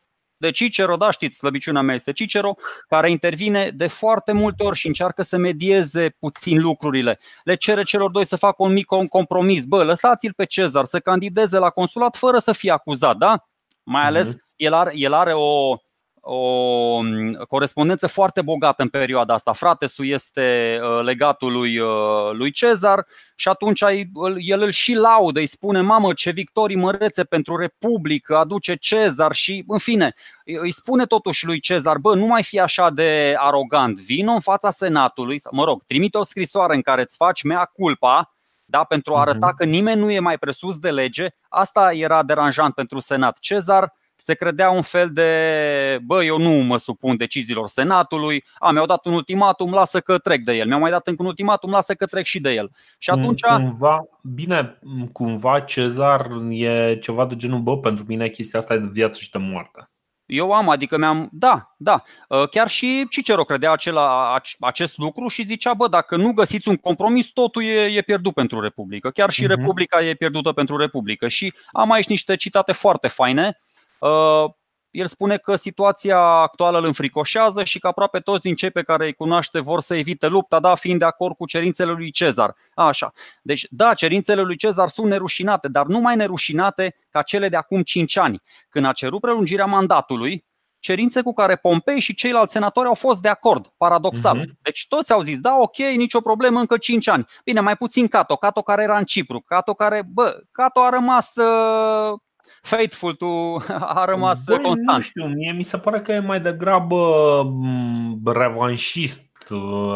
de Cicero, da, știți, slăbiciunea mea este Cicero, care intervine de foarte multe ori și încearcă să medieze puțin lucrurile. Le cere celor doi să facă un mic compromis. Bă, lăsați-l pe Cezar să candideze la consulat fără să fie acuzat, da? Mai ales mm-hmm. el are, el are o, o mm, corespondență foarte bogată în perioada asta. Fratesul este uh, legatul lui, uh, lui Cezar și atunci el îl și laudă, îi spune mamă ce victorii mărețe pentru Republică aduce Cezar și în fine îi spune totuși lui Cezar, bă, nu mai fi așa de arogant, vină în fața senatului, mă rog, trimite o scrisoare în care îți faci mea culpa, da, pentru a arăta mhm. că nimeni nu e mai presus de lege. Asta era deranjant pentru senat. Cezar se credea un fel de, bă, eu nu mă supun deciziilor Senatului, a, mi-au dat un ultimatum, lasă că trec de el, mi-au mai dat încă un ultimatum, lasă că trec și de el. Și atunci... Cumva, bine, cumva Cezar e ceva de genul, bă, pentru mine chestia asta e de viață și de moarte. Eu am, adică mi-am, da, da. Ă, chiar și Cicero credea acela, acest lucru și zicea, bă, dacă nu găsiți un compromis, totul e, e pierdut pentru Republică. Chiar și uh-huh. Republica e pierdută pentru Republică. Și am aici niște citate foarte faine. Uh, el spune că situația actuală îl înfricoșează și că aproape toți din cei pe care îi cunoaște vor să evite lupta, da, fiind de acord cu cerințele lui Cezar. Așa. Deci, da, cerințele lui Cezar sunt nerușinate, dar nu mai nerușinate ca cele de acum 5 ani, când a cerut prelungirea mandatului, cerințe cu care Pompei și ceilalți senatori au fost de acord, paradoxal. Uh-huh. Deci toți au zis, da, ok, nicio problemă, încă 5 ani. Bine, mai puțin Cato, Cato care era în Cipru, Cato care, bă, Cato a rămas uh, faithful to a rămas Băi, constant. Nu știu, mie mi se pare că e mai degrabă revanșist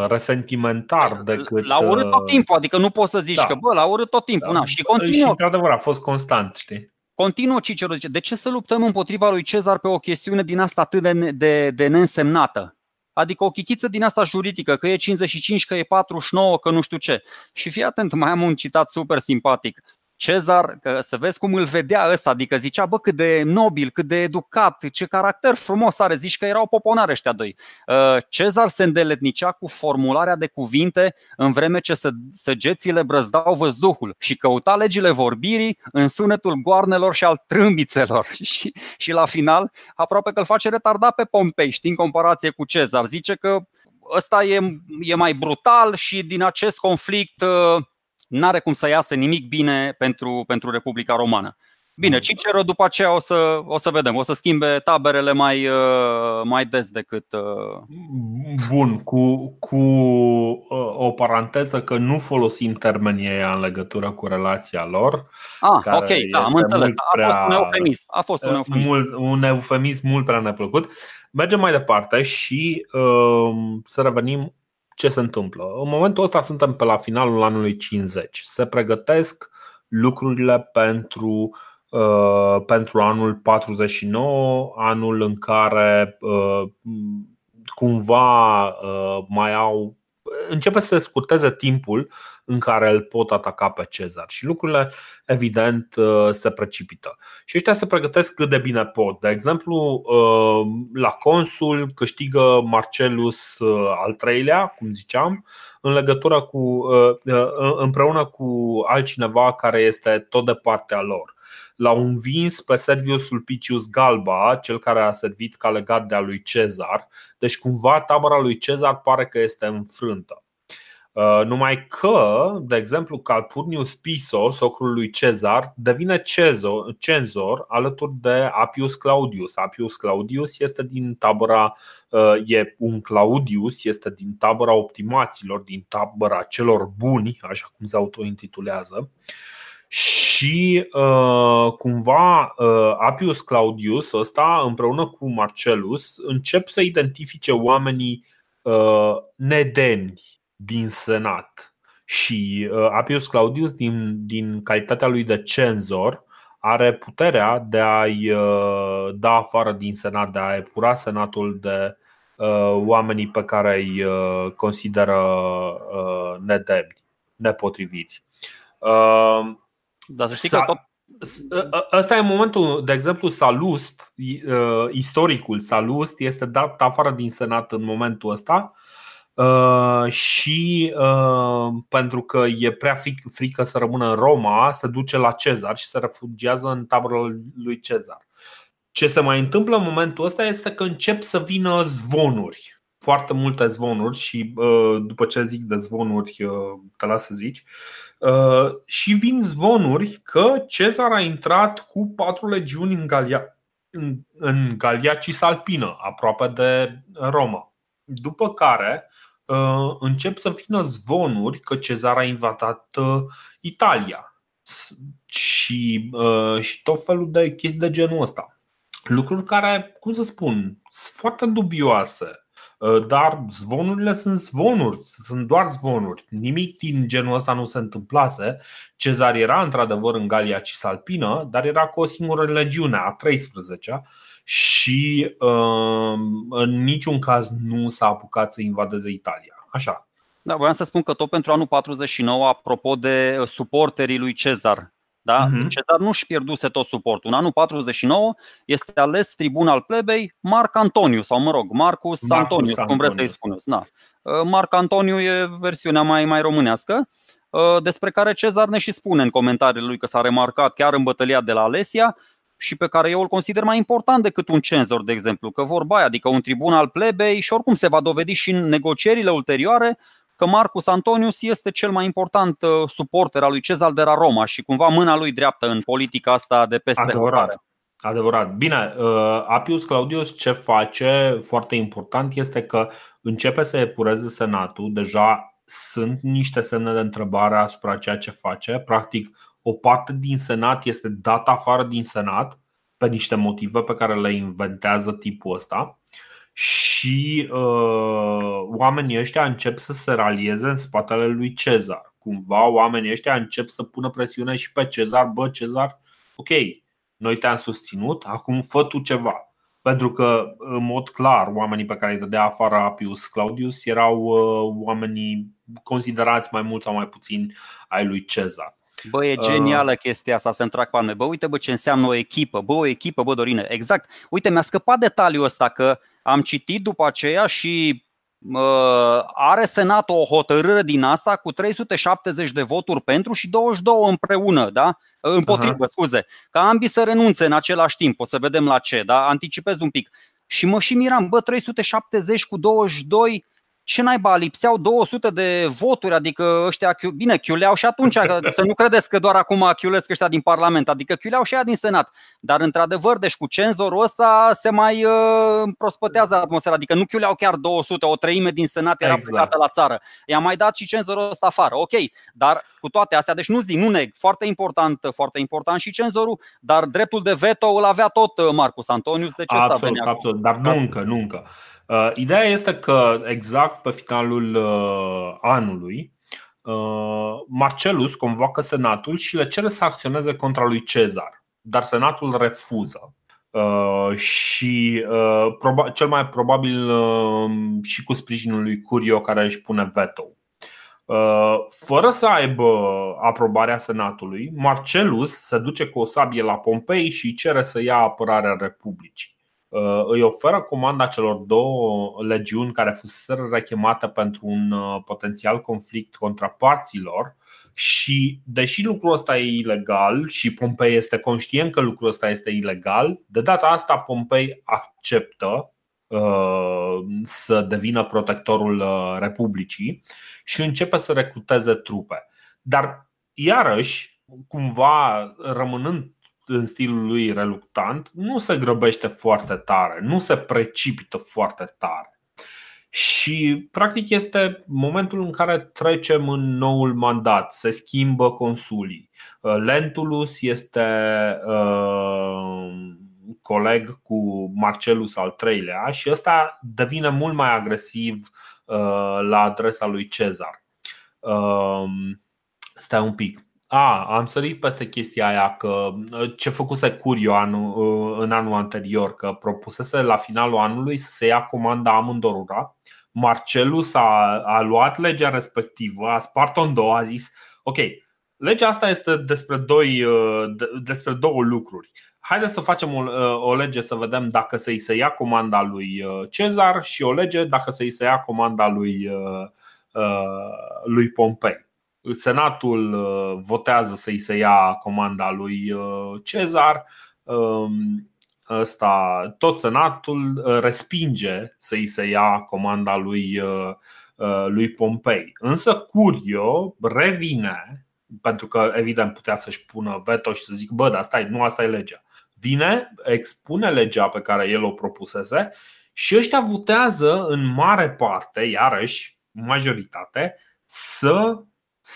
resentimentar decât... L-a urât tot uh, timpul, adică nu poți să zici da. că bă, l-a urât tot timpul. Da. Na, și continuă. Și într-adevăr a fost constant, știi? Continuă Cicero, zice, de ce să luptăm împotriva lui Cezar pe o chestiune din asta atât de, de, de neînsemnată? Adică o chichiță din asta juridică, că e 55, că e 49, că nu știu ce. Și fii atent, mai am un citat super simpatic. Cezar, că să vezi cum îl vedea ăsta, adică zicea, bă, cât de nobil, cât de educat, ce caracter frumos are, zici că erau poponare ăștia doi. Uh, Cezar se îndeletnicea cu formularea de cuvinte în vreme ce săgețile brăzdau văzduhul și căuta legile vorbirii în sunetul goarnelor și al trâmbițelor. Și, și la final, aproape că îl face retarda pe Pompei, știi, în comparație cu Cezar. Zice că ăsta e, e mai brutal și din acest conflict uh, n-are cum să iasă nimic bine pentru, pentru Republica Romană. Bine, Cicero după aceea o să, o să vedem, o să schimbe taberele mai, uh, mai des decât. Uh, Bun, cu, cu o paranteză că nu folosim termenii aia în legătură cu relația lor. Ah, ok, da, am înțeles. A fost un eufemism. A fost un eufemism. Mult, un eufemism mult prea neplăcut. Mergem mai departe și uh, să revenim ce se întâmplă. În momentul ăsta suntem pe la finalul anului 50. Se pregătesc lucrurile pentru, uh, pentru anul 49, anul în care uh, cumva uh, mai au începe să se scurteze timpul în care îl pot ataca pe Cezar și lucrurile evident uh, se precipită. Și ăștia se pregătesc cât de bine pot. De exemplu, uh, la consul câștigă Marcelus uh, al treilea, cum ziceam, în legătură cu împreună cu altcineva care este tot de partea lor l-au învins pe Servius Sulpicius Galba, cel care a servit ca legat de a lui Cezar. Deci cumva tabăra lui Cezar pare că este înfrântă. Uh, numai că, de exemplu, Calpurnius Piso, socrul lui Cezar, devine cezor, cenzor alături de Appius Claudius. Appius Claudius este din tabăra, uh, e un Claudius, este din tabăra optimaților, din tabăra celor buni, așa cum se autointitulează și uh, cumva uh, Appius Claudius ăsta împreună cu Marcellus încep să identifice oamenii uh, nedemni din senat și uh, Appius Claudius din, din calitatea lui de cenzor are puterea de a-i uh, da afară din senat, de a epura senatul de uh, oamenii pe care îi uh, consideră uh, nedemni, nepotriviți. Uh, dar să știi că tot... Ăsta e momentul, de exemplu, Salust, istoricul Salust este dat afară din Senat în momentul ăsta și pentru că e prea frică să rămână în Roma, se duce la Cezar și se refugiază în tabără lui Cezar. Ce se mai întâmplă în momentul ăsta este că încep să vină zvonuri foarte multe zvonuri și după ce zic de zvonuri te las să zici Uh, și vin zvonuri că Cezar a intrat cu patru legiuni în Galia, în, în Galia Cisalpină, aproape de Roma. După care uh, încep să vină zvonuri că Cezar a invadat uh, Italia și, și tot felul de chestii de genul ăsta. Lucruri care, cum să spun, sunt foarte dubioase Uh, dar zvonurile sunt zvonuri, sunt doar zvonuri. Nimic din genul ăsta nu se întâmplase. Cezar era într-adevăr în Galia Cisalpină, dar era cu o singură legiune, a 13 și uh, în niciun caz nu s-a apucat să invadeze Italia. Așa. Da, voiam să spun că tot pentru anul 49, apropo de suporterii lui Cezar, da? Uh-huh. Cezar nu-și pierduse tot suportul. În anul 49 este ales tribun al plebei Marc Antoniu, sau mă rog, Marcus, Marcus Antoniu, Antoniu, cum vreți să-i spuneți. Da. Uh, Marc Antoniu e versiunea mai, mai românească, uh, despre care Cezar ne și spune în comentariile lui că s-a remarcat chiar în bătălia de la Alesia și pe care eu îl consider mai important decât un cenzor, de exemplu, că vorba aia, adică un tribun al plebei și oricum se va dovedi și în negocierile ulterioare că Marcus Antonius este cel mai important uh, suporter al lui Cezar de la Roma și cumva mâna lui dreaptă în politica asta de peste Adevărat. Adevărat. Bine, uh, Appius Claudius ce face foarte important este că începe să epureze senatul, deja sunt niște semne de întrebare asupra ceea ce face. Practic, o parte din senat este dată afară din senat pe niște motive pe care le inventează tipul ăsta și uh, oamenii ăștia încep să se ralieze în spatele lui Cezar. Cumva oamenii ăștia încep să pună presiune și pe Cezar, bă, Cezar, ok, noi te-am susținut, acum fă tu ceva. Pentru că, în mod clar, oamenii pe care îi dădea afară Apius Claudius erau uh, oamenii considerați mai mult sau mai puțin ai lui Cezar. Bă, e genială uh. chestia asta să întrag pe Bă, uite bă ce înseamnă o echipă. Bă, o echipă, bă, Dorine. Exact. Uite, mi-a scăpat detaliul ăsta că am citit după aceea și uh, are Senatul o hotărâre din asta cu 370 de voturi pentru și 22 împreună, da? Împotrivă, uh-huh. scuze. Ca ambii să renunțe în același timp. O să vedem la ce, da? Anticipez un pic. Și mă și miram, bă, 370 cu 22 ce naiba, lipseau 200 de voturi, adică ăștia, bine, chiuleau și atunci, să nu credeți că doar acum chiulesc ăștia din Parlament, adică chiuleau și ea din Senat. Dar într-adevăr, deci cu cenzorul ăsta se mai uh, prospătează atmosfera, adică nu chiuleau chiar 200, o treime din Senat era exact. plecată la țară. I-a mai dat și cenzorul ăsta afară, ok, dar cu toate astea, deci nu zic, nu neg, foarte important, foarte important și cenzorul, dar dreptul de veto îl avea tot uh, Marcus Antonius, de ce absolut, venea absolut, dar nu încă, nu încă. Uh, ideea este că exact pe finalul uh, anului, uh, Marcelus convoacă Senatul și le cere să acționeze contra lui Cezar, dar Senatul refuză. Uh, și uh, proba- cel mai probabil uh, și cu sprijinul lui Curio care își pune veto. Uh, fără să aibă aprobarea Senatului, Marcelus se duce cu o sabie la Pompei și cere să ia apărarea Republicii. Uh, îi oferă comanda celor două legiuni care fusese rechemate pentru un uh, potențial conflict contra parților și deși lucrul ăsta e ilegal și Pompei este conștient că lucrul ăsta este ilegal, de data asta Pompei acceptă uh, să devină protectorul Republicii și începe să recruteze trupe. Dar iarăși, cumva rămânând în stilul lui reluctant, nu se grăbește foarte tare, nu se precipită foarte tare. Și practic este momentul în care trecem în noul mandat, se schimbă consulii. Uh, Lentulus este uh, coleg cu Marcelus al treilea și ăsta devine mult mai agresiv uh, la adresa lui Cezar. Uh, stai un pic. A, am sărit peste chestia aia că ce făcuse Curio anul, în anul anterior, că propusese la finalul anului să se ia comanda amândorura. Marcelus a, a luat legea respectivă, a spart-o în două, a zis Ok, legea asta este despre, doi, despre două lucruri. Haideți să facem o, o lege să vedem dacă să-i se ia comanda lui Cezar și o lege dacă să-i se ia comanda lui, lui Pompei. Senatul uh, votează să-i se ia comanda lui uh, Cezar. Um, ăsta, tot Senatul uh, respinge să-i se ia comanda lui, lui Pompei. Însă Curio revine, pentru că evident putea să-și pună veto și să zic bă, dar stai, nu asta e legea. Vine, expune legea pe care el o propusese și ăștia votează în mare parte, iarăși, majoritate, să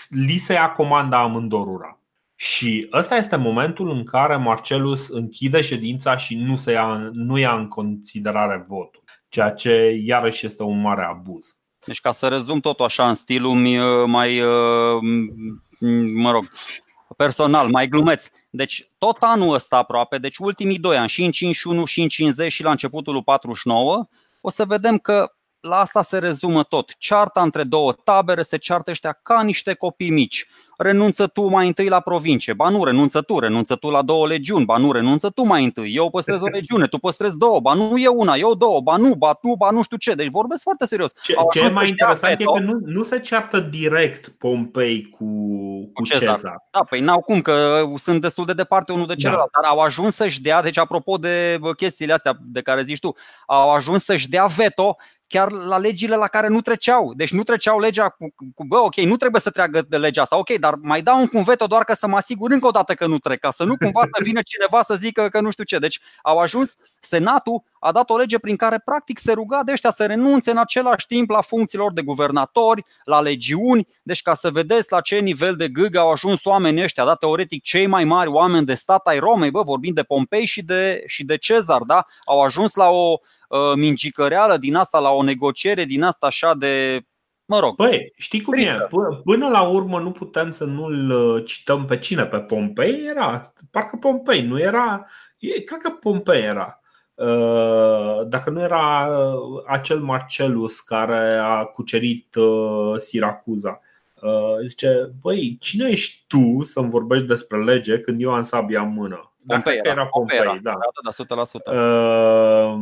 li se ia comanda amândorura. Și ăsta este momentul în care Marcelus închide ședința și nu, se ia, nu ia în considerare votul, ceea ce iarăși este un mare abuz. Deci ca să rezum totul așa în stilul mai, mă rog, personal, mai glumeț. Deci tot anul ăsta aproape, deci ultimii doi ani, și în 51 și în 50 și la începutul 49, o să vedem că la asta se rezumă tot. Cearta între două tabere se ceartă ăștia ca niște copii mici. Renunță tu mai întâi la provincie. Ba nu, renunță tu, renunță tu la două legiuni. Ba nu, renunță tu mai întâi. Eu păstrez o legiune, tu păstrezi două. Ba nu e una, eu două. Ba nu, ba tu, ba nu știu ce. Deci vorbesc foarte serios. Ce, ce e mai interesant e că nu, nu se ceartă direct Pompei cu, cu Cezar. Cezar. Da, păi n-au cum, că sunt destul de departe unul de da. celălalt. Da. Dar au ajuns să-și dea, deci apropo de chestiile astea de care zici tu, au ajuns să-și dea veto chiar la legile la care nu treceau. Deci nu treceau legea cu, cu bă, ok, nu trebuie să treacă de legea asta, ok, dar mai dau un cum veto doar ca să mă asigur încă o dată că nu trec, ca să nu cumva să vină cineva să zică că nu știu ce. Deci au ajuns, Senatul a dat o lege prin care practic se ruga de ăștia să renunțe în același timp la funcțiilor de guvernatori, la legiuni, deci ca să vedeți la ce nivel de gâg au ajuns oamenii ăștia, da, teoretic cei mai mari oameni de stat ai Romei, bă, vorbim de Pompei și de, și de Cezar, da, au ajuns la o uh, mincicăreală din asta, la o negociere din asta așa de Mă rog. Păi, știi cum e? Până la urmă nu putem să nu-l uh, cităm pe cine? Pe Pompei era. Parcă Pompei nu era. Cred că Pompei era. Uh, dacă nu era uh, acel Marcelus care a cucerit Siracuza. Zice, băi, cine ești tu să-mi vorbești despre lege când eu am sabia în mână? Pompei era, era Pompei, era. da. Da, da, 100%. Uh,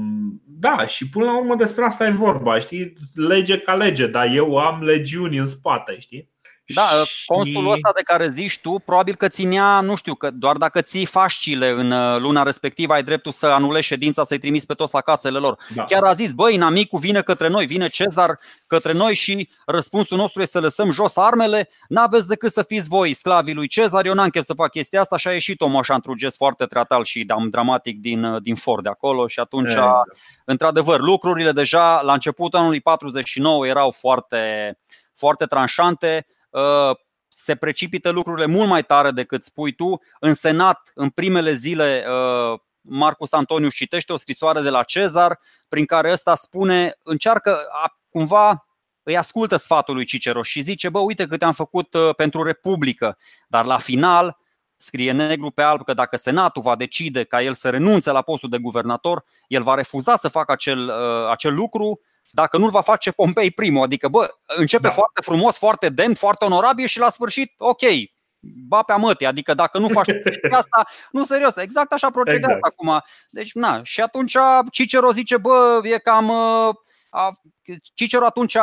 da, și până la urmă despre asta e vorba, știi? Lege ca lege, dar eu am legiuni în spate, știi? Da, și... consulul ăsta de care zici tu, probabil că ținea, nu știu, că doar dacă ții fascile în uh, luna respectivă, ai dreptul să anulezi ședința, să-i trimiți pe toți la casele lor. Da. Chiar a zis, băi, inamicul vine către noi, vine Cezar către noi și răspunsul nostru este să lăsăm jos armele, n-aveți decât să fiți voi sclavii lui Cezar, eu n-am chef să fac chestia asta și a ieșit omul așa într-un gest foarte teatral și dramatic din, uh, din for de acolo și atunci, exact. într-adevăr, lucrurile deja la începutul anului 49 erau foarte, foarte tranșante, Uh, se precipită lucrurile mult mai tare decât spui tu. În Senat, în primele zile, uh, Marcus Antoniu citește o scrisoare de la Cezar prin care ăsta spune, încearcă cumva îi ascultă sfatul lui Ciceroș și zice, bă, uite cât am făcut uh, pentru Republică, dar la final scrie negru pe alb că dacă Senatul va decide ca el să renunțe la postul de guvernator, el va refuza să facă acel, acel lucru dacă nu-l va face Pompei primul. Adică, bă, începe da. foarte frumos, foarte demn, foarte onorabil și la sfârșit, ok, ba pe amăte, adică dacă nu faci chestia asta, nu serios, exact așa procedează exact. acum. Deci, na, și atunci Cicero zice, bă, e cam a, Cicero atunci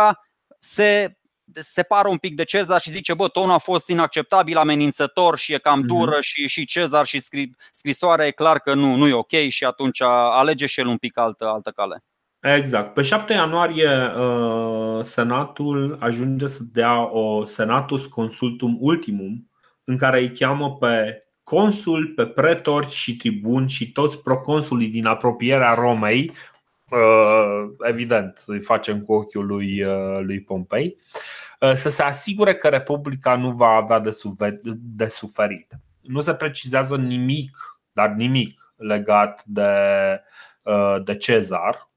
se separă un pic de Cezar și zice, bă, tonul a fost inacceptabil, amenințător și e cam mhm. dură mm-hmm. și, și Cezar și scri, scrisoarea e clar că nu, nu e ok și atunci alege și el un pic altă, altă cale. Exact. Pe 7 ianuarie uh, Senatul ajunge să dea o Senatus Consultum Ultimum în care îi cheamă pe consul, pe pretori și tribuni și toți proconsulii din apropierea Romei, uh, evident, îi facem cu ochiul lui, uh, lui Pompei, să se asigure că Republica nu va avea de suferit. Nu se precizează nimic, dar nimic legat de, de Cezar, Uh,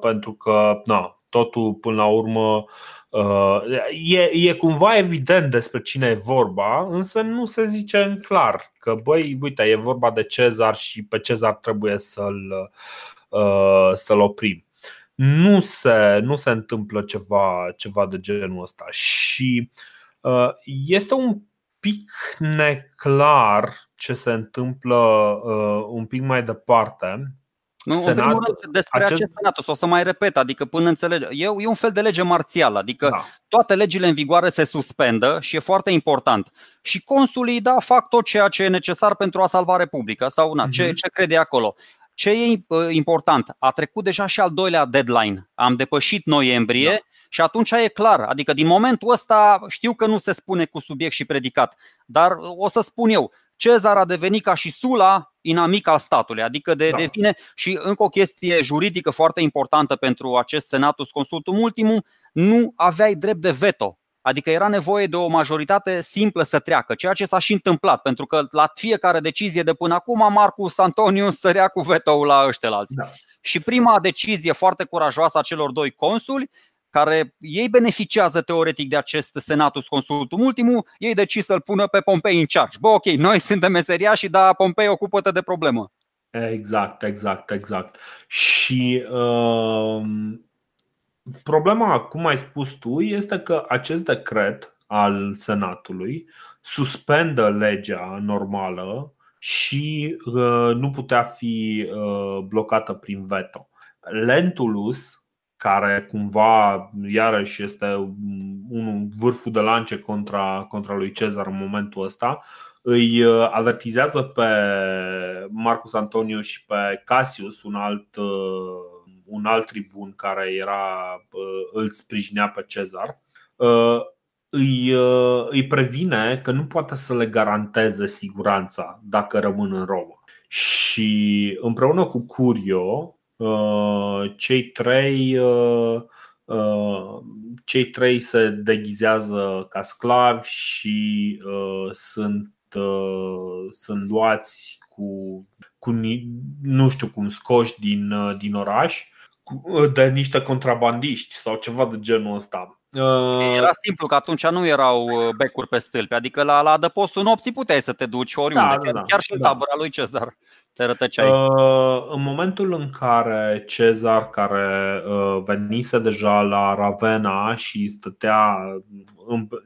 pentru că na, totul până la urmă uh, e, e cumva evident despre cine e vorba, însă nu se zice în clar că băi, uite, e vorba de Cezar și pe Cezar trebuie să-l, uh, să-l oprim. Nu se, nu se întâmplă ceva, ceva de genul ăsta și este un pic neclar ce se întâmplă un pic mai departe nu, Senat, în primul rând, despre acest, acest senat, o să mai repet, adică până înțelege. E, e un fel de lege marțială, adică da. toate legile în vigoare se suspendă și e foarte important. Și consulii, da, fac tot ceea ce e necesar pentru a salva Republica sau na, uh-huh. ce, mhm. ce crede acolo. Ce e important? A trecut deja și al doilea deadline. Am depășit noiembrie da. și atunci e clar. Adică din momentul ăsta știu că nu se spune cu subiect și predicat, dar o să spun eu, Cezar a devenit ca și Sula inamic al statului, adică de, da. devine și încă o chestie juridică foarte importantă pentru acest Senatus Consultum Ultimum, nu aveai drept de veto. Adică era nevoie de o majoritate simplă să treacă, ceea ce s-a și întâmplat, pentru că la fiecare decizie de până acum Marcus Antonius sărea cu veto la ăștia alții. Da. Și prima decizie foarte curajoasă a celor doi consuli care ei beneficiază teoretic de acest senatus consultum ultimul, ei decis să-l pună pe Pompei în charge. Bă, ok, noi suntem meseriași, dar Pompei ocupă-te de problemă. Exact, exact, exact. Și uh, problema, cum ai spus tu, este că acest decret al Senatului suspendă legea normală și uh, nu putea fi uh, blocată prin veto. Lentulus, care cumva iarăși este un vârful de lance contra, contra lui Cezar în momentul ăsta, îi uh, avertizează pe Marcus Antonio și pe Cassius, un alt, uh, un alt tribun care era, uh, îl sprijinea pe Cezar, îi, îi previne că nu poate să le garanteze siguranța dacă rămân în Roma. Și împreună cu Curio, Uh, cei trei uh, uh, cei trei se deghizează ca sclavi și sunt, sunt luați cu, cu nu știu cum scoși din, din oraș de niște contrabandiști sau ceva de genul ăsta. Era simplu că atunci nu erau becuri pe stâlpi, adică la, la adăpostul nopții puteai să te duci oriunde, da, da, da, chiar și în da. tabăra lui Cezar te rătăceai. Uh, în momentul în care Cezar, care uh, venise deja la Ravenna și stătea,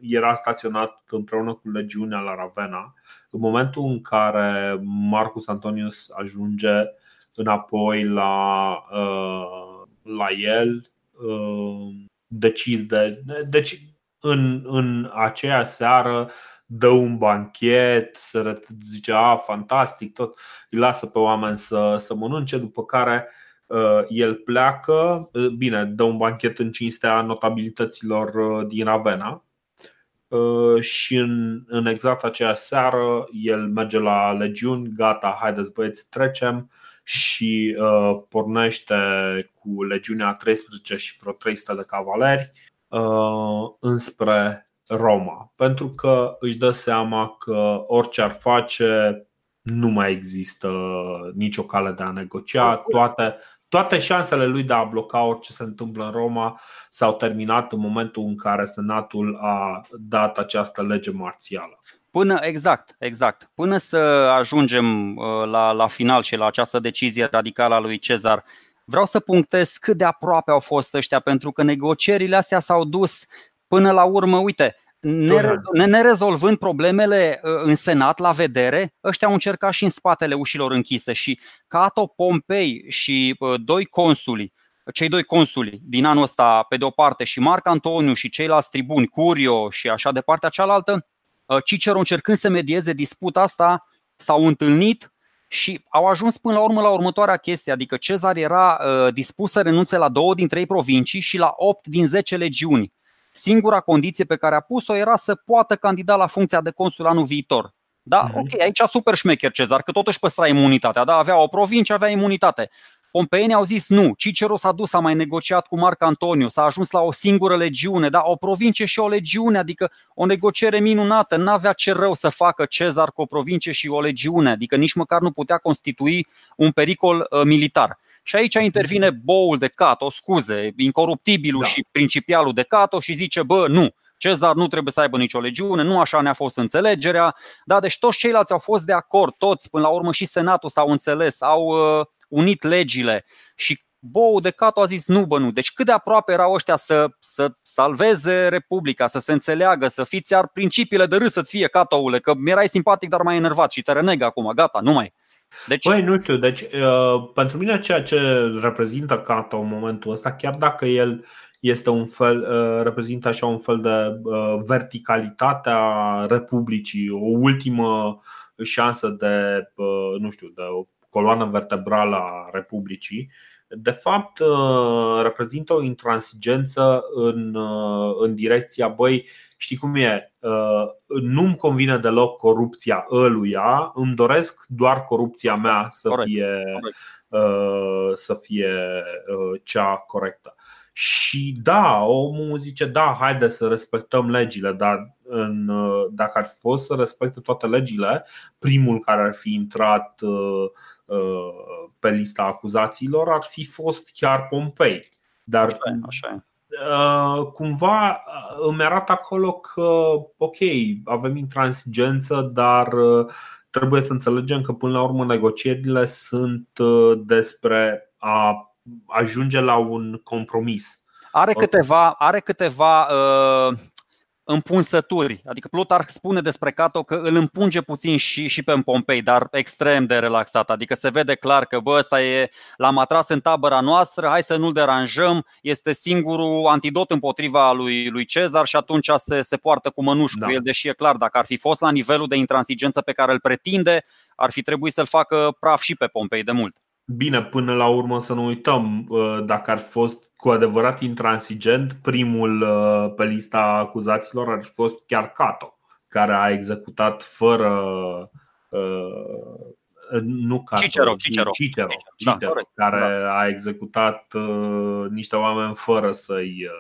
era staționat împreună cu legiunea la Ravenna, în momentul în care Marcus Antonius ajunge înapoi la, uh, la el, uh, decide, deci în, în aceea seară dă un banchet, se zice, a, fantastic, tot îi lasă pe oameni să, să mănânce, după care uh, el pleacă, uh, bine, dă un banchet în cinstea notabilităților uh, din Ravenna uh, și în, în exact aceea seară el merge la legiuni, gata, haideți băieți, trecem și uh, pornește cu legiunea 13 și vreo 300 de cavaleri uh, înspre Roma, pentru că își dă seama că orice ar face, nu mai există nicio cale de a negocia. Toate, toate șansele lui de a bloca orice se întâmplă în Roma s-au terminat în momentul în care Senatul a dat această lege marțială. Până, exact, exact. Până să ajungem uh, la, la final și la această decizie radicală a lui Cezar, vreau să punctez cât de aproape au fost ăștia, pentru că negocierile astea s-au dus până la urmă, uite, nerezolvând problemele uh, în Senat la vedere, ăștia au încercat și în spatele ușilor închise și Cato Pompei și uh, doi consuli, cei doi consuli din anul ăsta pe de o parte și Marc Antoniu și ceilalți tribuni, Curio și așa de partea cealaltă, uh, Cicero încercând să medieze disputa asta, s-au întâlnit și au ajuns până la urmă la următoarea chestie, adică Cezar era dispus să renunțe la două din trei provincii și la opt din zece legiuni Singura condiție pe care a pus-o era să poată candida la funcția de consul anul viitor. Da, mm-hmm. ok, aici super șmecher Cezar, că totuși păstra imunitatea. Da, avea o provincie, avea imunitate. Pompeienii au zis nu, Cicero s-a dus, a mai negociat cu Marc Antoniu, s-a ajuns la o singură legiune, da, o provincie și o legiune, adică o negociere minunată, n-avea ce rău să facă Cezar cu o provincie și o legiune, adică nici măcar nu putea constitui un pericol uh, militar. Și aici intervine boul de Cato, scuze, incoruptibilul da. și principialul de Cato și zice, bă, nu, Cezar nu trebuie să aibă nicio legiune, nu așa ne-a fost înțelegerea. Da, deci toți ceilalți au fost de acord, toți, până la urmă și Senatul s-au înțeles, au uh, unit legile și Bou de Cato a zis nu, bă, nu. Deci cât de aproape erau ăștia să, să salveze Republica, să se înțeleagă, să fiți iar principiile de râs să-ți fie Catoule, că mi erai simpatic, dar mai enervat și te reneg acum, gata, nu mai. Deci... Păi, nu știu, deci uh, pentru mine ceea ce reprezintă Cato în momentul ăsta, chiar dacă el este un fel, uh, reprezintă așa un fel de uh, verticalitate a Republicii, o ultimă șansă de, uh, nu știu, de o coloană vertebrală a Republicii, de fapt uh, reprezintă o intransigență în, uh, în direcția, băi, știi cum e, uh, nu-mi convine deloc corupția ăluia, îmi doresc doar corupția mea să fie, să fie cea corectă. Și da, omul zice, da, haide să respectăm legile, dar în, dacă ar fi fost să respecte toate legile, primul care ar fi intrat Uh, pe lista acuzațiilor ar fi fost chiar Pompei. Dar așa, așa. Uh, cumva uh, îmi arată acolo că, ok, avem intransigență, dar trebuie să înțelegem că până la urmă negocierile sunt despre a ajunge la un compromis. Are câteva, are câteva uh, împunsături. Adică Plutarh spune despre Cato că îl împunge puțin și, și pe Pompei, dar extrem de relaxat. Adică se vede clar că bă, ăsta e, l-am atras în tabăra noastră, hai să nu-l deranjăm, este singurul antidot împotriva lui, lui Cezar și atunci se, se poartă cu mănuș da. cu el, deși e clar, dacă ar fi fost la nivelul de intransigență pe care îl pretinde, ar fi trebuit să-l facă praf și pe Pompei de mult. Bine, până la urmă să nu uităm, uh, dacă ar fi fost cu adevărat intransigent, primul uh, pe lista acuzaților ar fi fost chiar Cato, care a executat fără uh, nu Cato, Cicero, Cicero, Cicero, Cicero, Cicero da, care da. a executat niște oameni fără să-i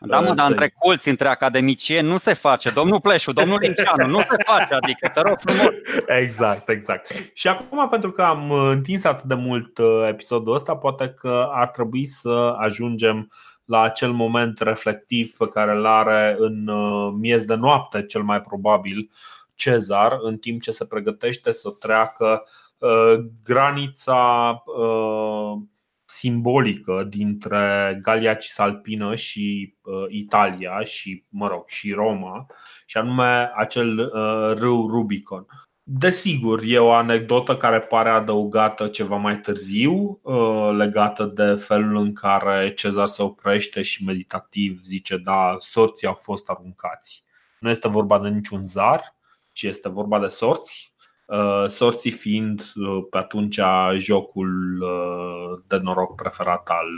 da, mă, dar între colți, între academicieni nu se face. Domnul Pleșu, domnul Linceanu, nu se face, adică te rog frumos. Exact, exact. Și acum, pentru că am întins atât de mult uh, episodul ăsta, poate că ar trebui să ajungem la acel moment reflectiv pe care îl are în uh, miez de noapte, cel mai probabil, Cezar, în timp ce se pregătește să treacă uh, granița simbolică dintre Galia Cisalpină și uh, Italia și, mă rog, și Roma, și anume acel uh, râu Rubicon. Desigur, e o anecdotă care pare adăugată ceva mai târziu, uh, legată de felul în care Cezar se oprește și meditativ zice da, soții au fost aruncați. Nu este vorba de niciun zar, ci este vorba de sorți, uh, sorții fiind uh, pe atunci jocul de noroc preferat al,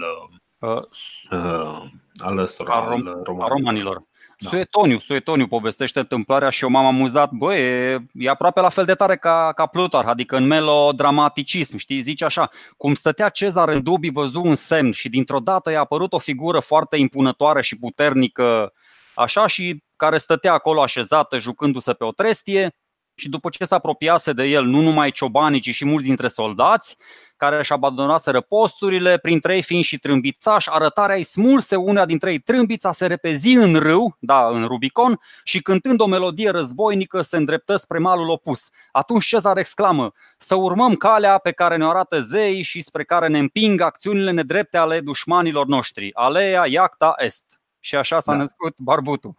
uh, al, ăstora, al, rom- al romanilor. Da. Suetoniu, Suetoniu povestește întâmplarea și eu m-am amuzat, bă, e, e aproape la fel de tare ca, ca Plutarh, adică în melodramaticism, știi, zice așa, cum stătea Cezar în dubii văzu un semn și dintr-o dată i-a apărut o figură foarte impunătoare și puternică, așa, și care stătea acolo așezată, jucându-se pe o trestie, și după ce se apropiase de el nu numai ciobanii, ci și mulți dintre soldați, care își abandonaseră posturile, printre ei fiind și trâmbițași, arătarea îi smulse una dintre ei trâmbița, se repezi în râu, da, în Rubicon, și cântând o melodie războinică se îndreptă spre malul opus. Atunci Cezar exclamă, să urmăm calea pe care ne arată zei și spre care ne împing acțiunile nedrepte ale dușmanilor noștri. Aleea iacta est. Și așa s-a da. născut barbutul.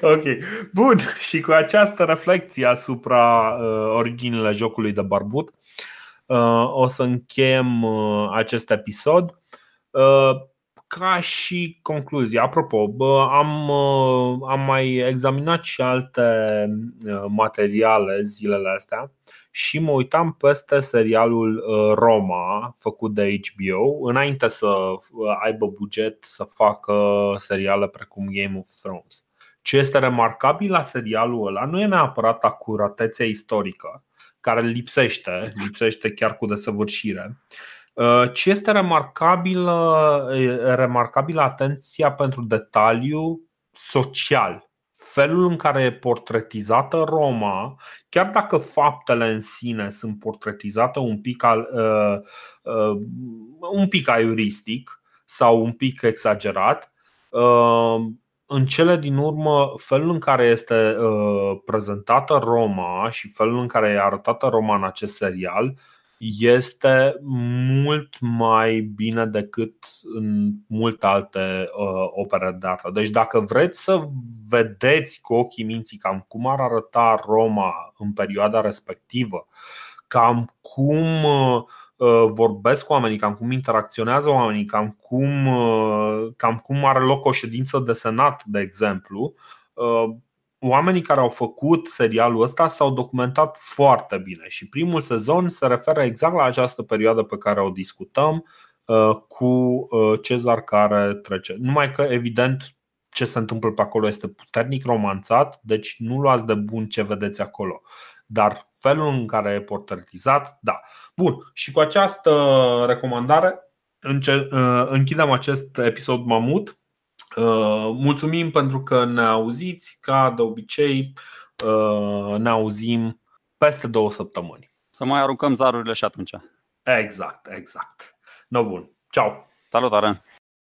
ok. Bun. Și cu această reflexie asupra uh, originile jocului de barbut, uh, o să încheiem uh, acest episod. Uh, ca și concluzie, apropo, bă, am, uh, am mai examinat și alte uh, materiale zilele astea și mă uitam peste serialul uh, Roma făcut de HBO înainte să uh, aibă buget să facă seriale precum Game of Thrones. Ce este remarcabil la serialul ăla nu e neapărat acuratețea istorică, care lipsește, lipsește chiar cu desăvârșire, uh, ce este remarcabil, remarcabil atenția pentru detaliu social felul în care e portretizată Roma, chiar dacă faptele în sine sunt portretizate un pic, al, uh, uh, un pic aiuristic sau un pic exagerat, uh, în cele din urmă, felul în care este uh, prezentată Roma și felul în care e arătată Roma în acest serial este mult mai bine decât în multe alte uh, opere de artă. Deci dacă vreți să vedeți cu ochii minții cam cum ar arăta Roma în perioada respectivă, cam cum uh, vorbesc oamenii, cam cum interacționează oamenii, cam cum, uh, cam cum are loc o ședință de senat, de exemplu, uh, oamenii care au făcut serialul ăsta s-au documentat foarte bine și primul sezon se referă exact la această perioadă pe care o discutăm uh, cu uh, Cezar care trece. Numai că, evident, ce se întâmplă pe acolo este puternic romanțat, deci nu luați de bun ce vedeți acolo. Dar felul în care e portretizat, da. Bun, și cu această recomandare uh, închidem acest episod mamut Uh, mulțumim pentru că ne auziți, ca de obicei uh, ne auzim peste două săptămâni. Să mai aruncăm zarurile și atunci. Exact, exact. No bun. Ciao. Salutare.